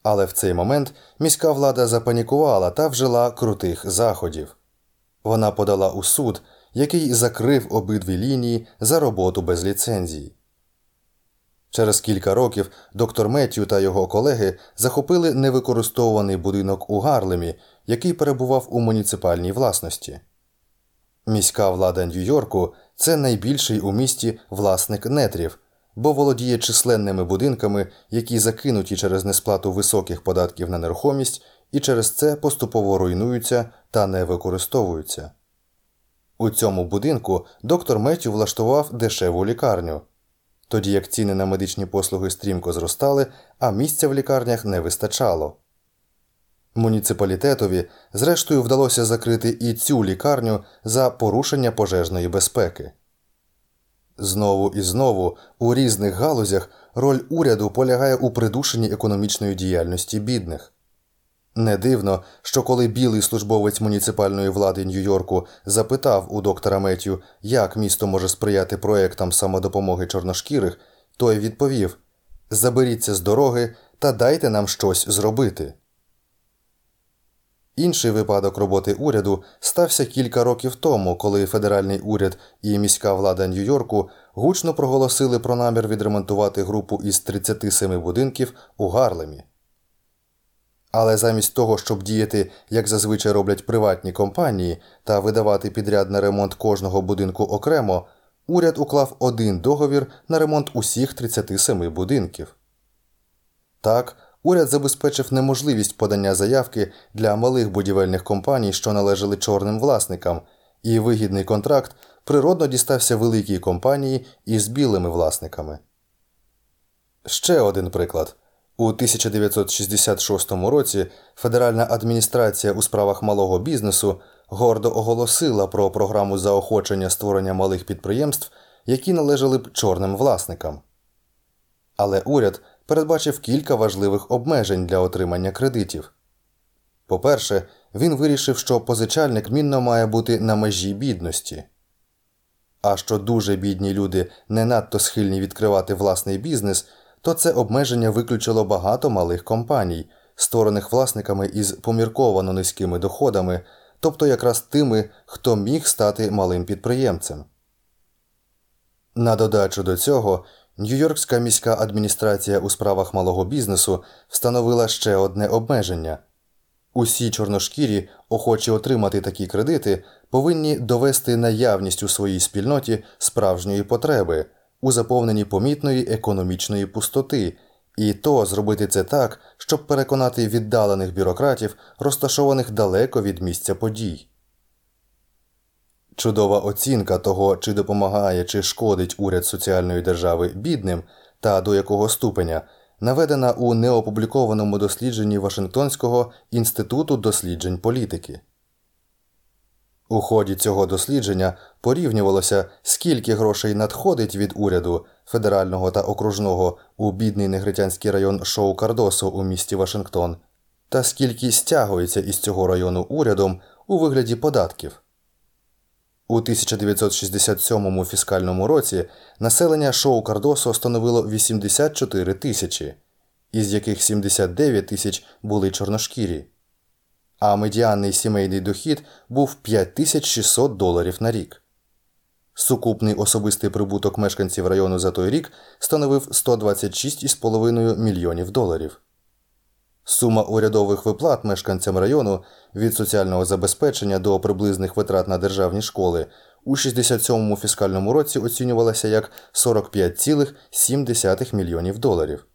Але в цей момент міська влада запанікувала та вжила крутих заходів. Вона подала у суд, який закрив обидві лінії за роботу без ліцензії. Через кілька років доктор Меттю та його колеги захопили невикористовуваний будинок у Гарлемі, який перебував у муніципальній власності. Міська влада Нью-Йорку це найбільший у місті власник нетрів бо володіє численними будинками, які закинуті через несплату високих податків на нерухомість і через це поступово руйнуються та не використовуються. У цьому будинку доктор Меттю влаштував дешеву лікарню, тоді як ціни на медичні послуги стрімко зростали, а місця в лікарнях не вистачало. Муніципалітетові, зрештою, вдалося закрити і цю лікарню за порушення пожежної безпеки. Знову і знову у різних галузях роль уряду полягає у придушенні економічної діяльності бідних. Не дивно, що коли білий службовець муніципальної влади Нью-Йорку запитав у доктора Меттю, як місто може сприяти проектам самодопомоги чорношкірих, той відповів Заберіться з дороги та дайте нам щось зробити. Інший випадок роботи уряду стався кілька років тому, коли федеральний уряд і міська влада Нью-Йорку гучно проголосили про намір відремонтувати групу із 37 будинків у Гарлемі. Але замість того, щоб діяти, як зазвичай роблять приватні компанії, та видавати підряд на ремонт кожного будинку окремо, уряд уклав один договір на ремонт усіх 37 будинків. Так, уряд забезпечив неможливість подання заявки для малих будівельних компаній, що належали чорним власникам, і вигідний контракт природно дістався великій компанії із білими власниками. Ще один приклад. У 1966 році Федеральна адміністрація у справах малого бізнесу гордо оголосила про програму заохочення створення малих підприємств, які належали б чорним власникам. Але уряд передбачив кілька важливих обмежень для отримання кредитів. По-перше, він вирішив, що позичальник мінно має бути на межі бідності, а що дуже бідні люди не надто схильні відкривати власний бізнес, то це обмеження виключило багато малих компаній, створених власниками із помірковано низькими доходами, тобто якраз тими, хто міг стати малим підприємцем. На додачу до цього Нью-Йоркська міська адміністрація у справах малого бізнесу встановила ще одне обмеження усі чорношкірі, охочі отримати такі кредити, повинні довести наявність у своїй спільноті справжньої потреби у заповненні помітної економічної пустоти, і то зробити це так, щоб переконати віддалених бюрократів, розташованих далеко від місця подій. Чудова оцінка того, чи допомагає чи шкодить уряд соціальної держави бідним та до якого ступеня, наведена у неопублікованому дослідженні Вашингтонського інституту досліджень політики. У ході цього дослідження порівнювалося, скільки грошей надходить від уряду федерального та окружного у бідний негритянський район Шоу Кардосо у місті Вашингтон, та скільки стягується із цього району урядом у вигляді податків. У 1967 фіскальному році населення Шоу Кардосо становило 84 тисячі, із яких 79 тисяч були чорношкірі а медіанний сімейний дохід був 5600 доларів на рік. Сукупний особистий прибуток мешканців району за той рік становив 126,5 мільйонів доларів. Сума урядових виплат мешканцям району від соціального забезпечення до приблизних витрат на державні школи у 67-му фіскальному році оцінювалася як 45,7 мільйонів доларів.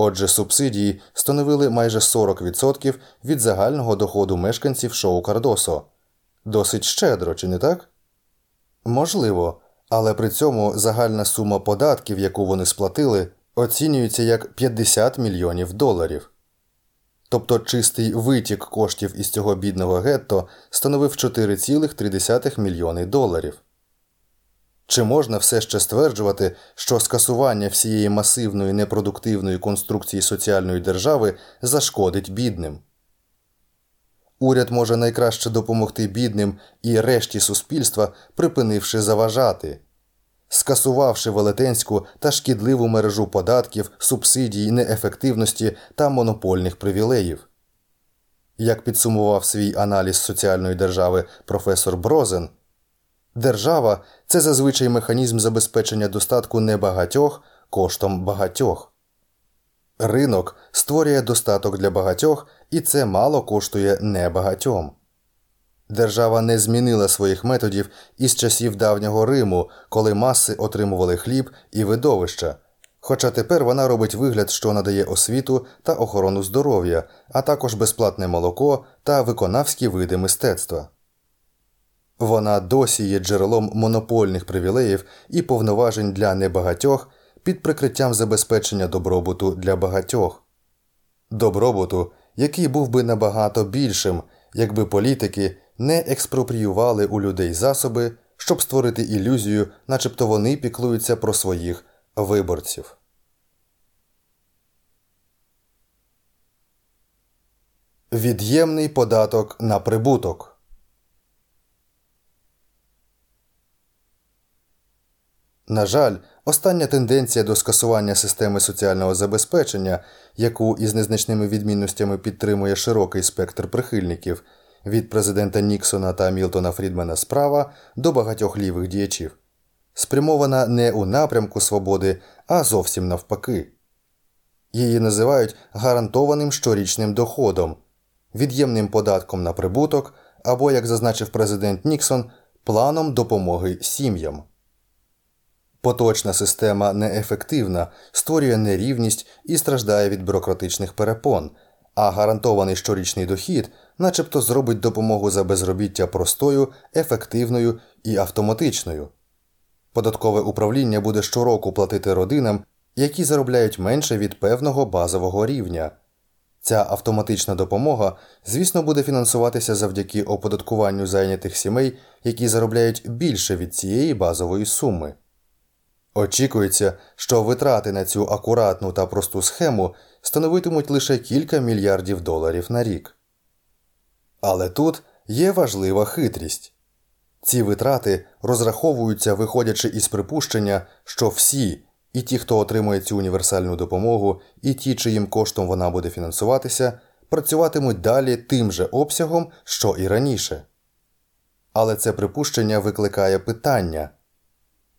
Отже, субсидії становили майже 40% від загального доходу мешканців шоу Кардосо. Досить щедро, чи не так? Можливо, але при цьому загальна сума податків, яку вони сплатили, оцінюється як 50 мільйонів доларів. Тобто чистий витік коштів із цього бідного гетто становив 4,3 мільйони доларів. Чи можна все ще стверджувати, що скасування всієї масивної непродуктивної конструкції соціальної держави зашкодить бідним? Уряд може найкраще допомогти бідним і решті суспільства, припинивши заважати, скасувавши велетенську та шкідливу мережу податків, субсидій, неефективності та монопольних привілеїв. Як підсумував свій аналіз соціальної держави професор Брозен. Держава це зазвичай механізм забезпечення достатку небагатьох коштом багатьох. Ринок створює достаток для багатьох, і це мало коштує небагатьом. Держава не змінила своїх методів із часів давнього Риму, коли маси отримували хліб і видовища. Хоча тепер вона робить вигляд, що надає освіту та охорону здоров'я, а також безплатне молоко та виконавські види мистецтва. Вона досі є джерелом монопольних привілеїв і повноважень для небагатьох під прикриттям забезпечення добробуту для багатьох, добробуту, який був би набагато більшим, якби політики не експропріювали у людей засоби, щоб створити ілюзію, начебто вони піклуються про своїх виборців. Від'ємний податок на прибуток. На жаль, остання тенденція до скасування системи соціального забезпечення, яку із незначними відмінностями підтримує широкий спектр прихильників від президента Ніксона та Мілтона Фрідмена справа до багатьох лівих діячів, спрямована не у напрямку свободи, а зовсім навпаки. Її називають гарантованим щорічним доходом, від'ємним податком на прибуток або, як зазначив президент Ніксон, планом допомоги сім'ям. Поточна система неефективна, створює нерівність і страждає від бюрократичних перепон, а гарантований щорічний дохід, начебто, зробить допомогу за безробіття простою, ефективною і автоматичною. Податкове управління буде щороку платити родинам, які заробляють менше від певного базового рівня. Ця автоматична допомога, звісно, буде фінансуватися завдяки оподаткуванню зайнятих сімей, які заробляють більше від цієї базової суми. Очікується, що витрати на цю акуратну та просту схему становитимуть лише кілька мільярдів доларів на рік. Але тут є важлива хитрість ці витрати розраховуються, виходячи із припущення, що всі, і ті, хто отримує цю універсальну допомогу, і ті, чиїм коштом вона буде фінансуватися, працюватимуть далі тим же обсягом, що і раніше. Але це припущення викликає питання.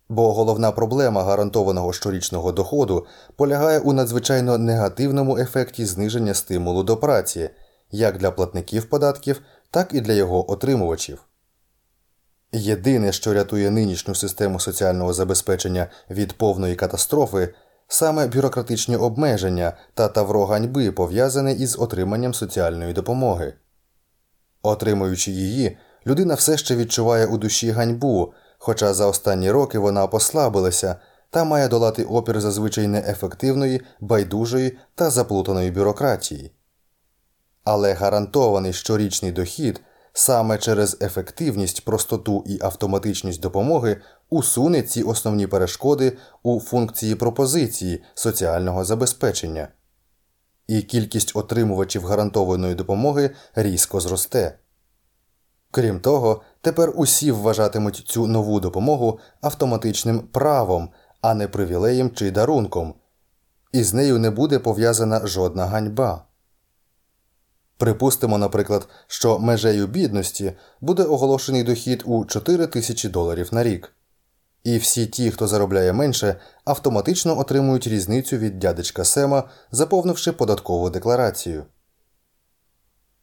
Бо головна проблема гарантованого щорічного доходу полягає у надзвичайно негативному ефекті зниження стимулу до праці як для платників податків, так і для його отримувачів. Єдине, що рятує нинішню систему соціального забезпечення від повної катастрофи, саме бюрократичні обмеження та тавро ганьби пов'язане із отриманням соціальної допомоги. Отримуючи її, людина все ще відчуває у душі ганьбу хоча за останні роки вона послабилася, та має долати опір зазвичай неефективної, байдужої та заплутаної бюрократії. Але гарантований щорічний дохід саме через ефективність, простоту і автоматичність допомоги усуне ці основні перешкоди у функції пропозиції соціального забезпечення, і кількість отримувачів гарантованої допомоги різко зросте. Крім того, тепер усі вважатимуть цю нову допомогу автоматичним правом, а не привілеєм чи дарунком, і з нею не буде пов'язана жодна ганьба. Припустимо, наприклад, що межею бідності буде оголошений дохід у 4 тисячі доларів на рік, і всі ті, хто заробляє менше, автоматично отримують різницю від дядечка Сема, заповнивши податкову декларацію.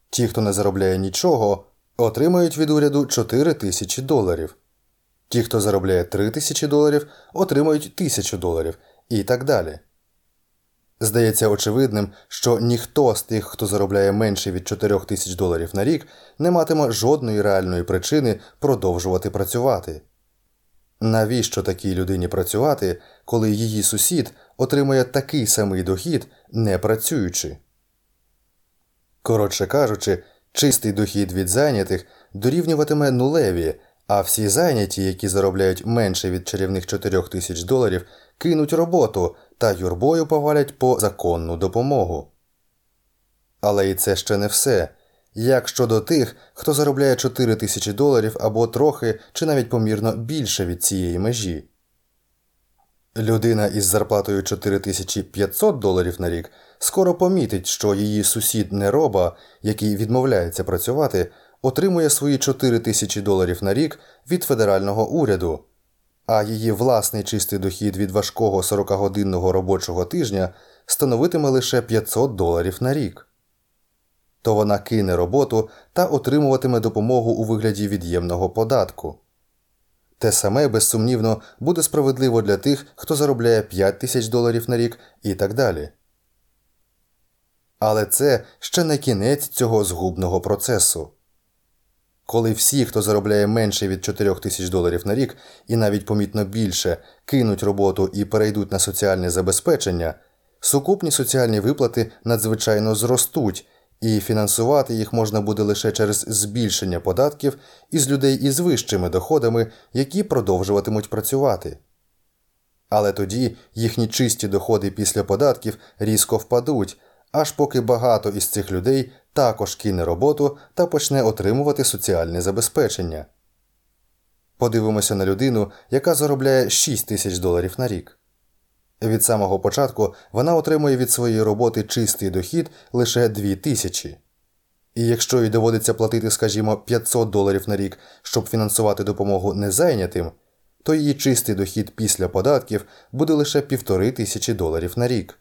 Ті, хто не заробляє нічого, отримають від уряду 4 тисячі доларів. Ті, хто заробляє 3 тисячі доларів, отримають 1000 доларів і так далі. Здається очевидним, що ніхто з тих, хто заробляє менше від 4 тисяч доларів на рік, не матиме жодної реальної причини продовжувати працювати. Навіщо такій людині працювати, коли її сусід отримує такий самий дохід, не працюючи? Коротше кажучи, чистий дохід від зайнятих дорівнюватиме нулеві, а всі зайняті, які заробляють менше від чарівних 4 тисяч доларів, кинуть роботу та юрбою повалять по законну допомогу. Але і це ще не все. Як щодо тих, хто заробляє 4 тисячі доларів або трохи чи навіть помірно більше від цієї межі. Людина із зарплатою 4500 доларів на рік скоро помітить, що її сусід нероба, який відмовляється працювати, отримує свої 4 тисячі доларів на рік від федерального уряду, а її власний чистий дохід від важкого 40-годинного робочого тижня становитиме лише 500 доларів на рік. То вона кине роботу та отримуватиме допомогу у вигляді від'ємного податку. Те саме, безсумнівно, буде справедливо для тих, хто заробляє 5 тисяч доларів на рік і так далі. Але це ще не кінець цього згубного процесу. Коли всі, хто заробляє менше від 4 тисяч доларів на рік і навіть помітно більше, кинуть роботу і перейдуть на соціальне забезпечення, сукупні соціальні виплати надзвичайно зростуть, і фінансувати їх можна буде лише через збільшення податків із людей із вищими доходами, які продовжуватимуть працювати. Але тоді їхні чисті доходи після податків різко впадуть, аж поки багато із цих людей також кине роботу та почне отримувати соціальне забезпечення. Подивимося на людину, яка заробляє 6 тисяч доларів на рік. Від самого початку вона отримує від своєї роботи чистий дохід лише 2 тисячі. І якщо їй доводиться платити, скажімо, 500 доларів на рік, щоб фінансувати допомогу незайнятим, то її чистий дохід після податків буде лише півтори тисячі доларів на рік.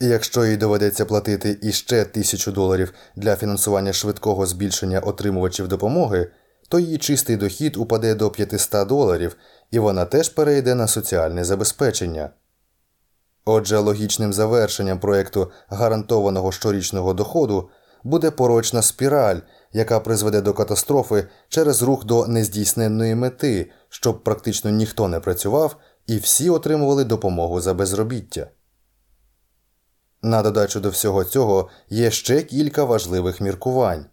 І якщо їй доведеться платити іще тисячу доларів для фінансування швидкого збільшення отримувачів допомоги, то її чистий дохід упаде до 500 доларів, і вона теж перейде на соціальне забезпечення. Отже, логічним завершенням проєкту гарантованого щорічного доходу буде порочна спіраль, яка призведе до катастрофи через рух до нездійсненної мети, щоб практично ніхто не працював і всі отримували допомогу за безробіття. На додачу до всього цього є ще кілька важливих міркувань.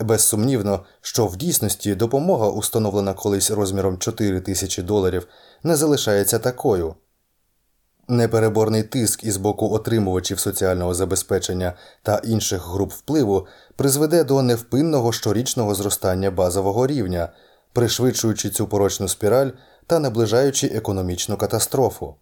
Безсумнівно, що в дійсності допомога, установлена колись розміром 4 тисячі доларів, не залишається такою. Непереборний тиск із боку отримувачів соціального забезпечення та інших груп впливу призведе до невпинного щорічного зростання базового рівня, пришвидшуючи цю порочну спіраль та наближаючи економічну катастрофу.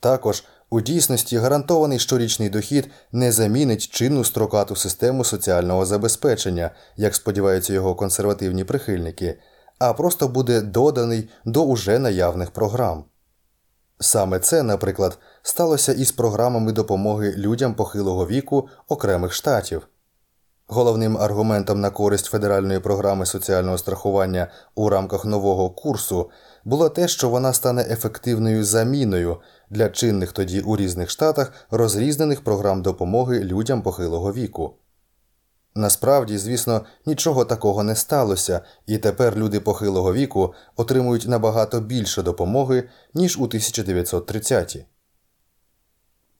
Також у дійсності гарантований щорічний дохід не замінить чинну строкату систему соціального забезпечення, як сподіваються його консервативні прихильники, а просто буде доданий до уже наявних програм. Саме це, наприклад, сталося із програмами допомоги людям похилого віку окремих штатів. Головним аргументом на користь федеральної програми соціального страхування у рамках нового курсу було те, що вона стане ефективною заміною для чинних тоді у різних штатах розрізнених програм допомоги людям похилого віку. Насправді, звісно, нічого такого не сталося, і тепер люди похилого віку отримують набагато більше допомоги, ніж у 1930-ті.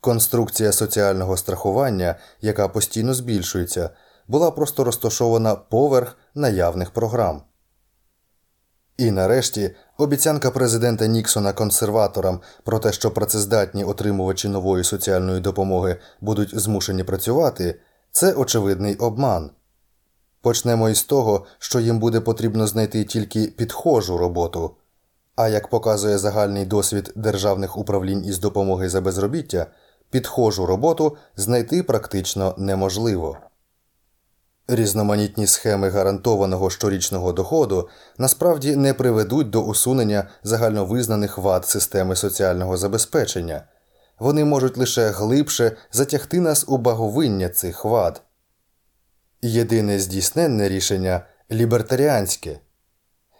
Конструкція соціального страхування, яка постійно збільшується, була просто розташована поверх наявних програм. І нарешті обіцянка президента Ніксона консерваторам про те, що працездатні отримувачі нової соціальної допомоги будуть змушені працювати, це очевидний обман. Почнемо із того, що їм буде потрібно знайти тільки підхожу роботу. А як показує загальний досвід державних управлінь із допомоги за безробіття, підхожу роботу знайти практично неможливо. Різноманітні схеми гарантованого щорічного доходу насправді не приведуть до усунення загальновизнаних вад системи соціального забезпечення, вони можуть лише глибше затягти нас у баговиння цих вад. Єдине здійсненне рішення лібертаріанське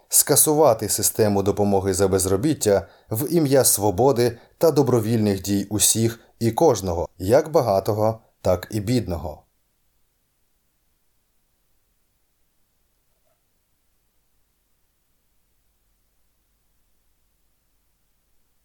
скасувати систему допомоги за безробіття в ім'я свободи та добровільних дій усіх і кожного, як багатого, так і бідного.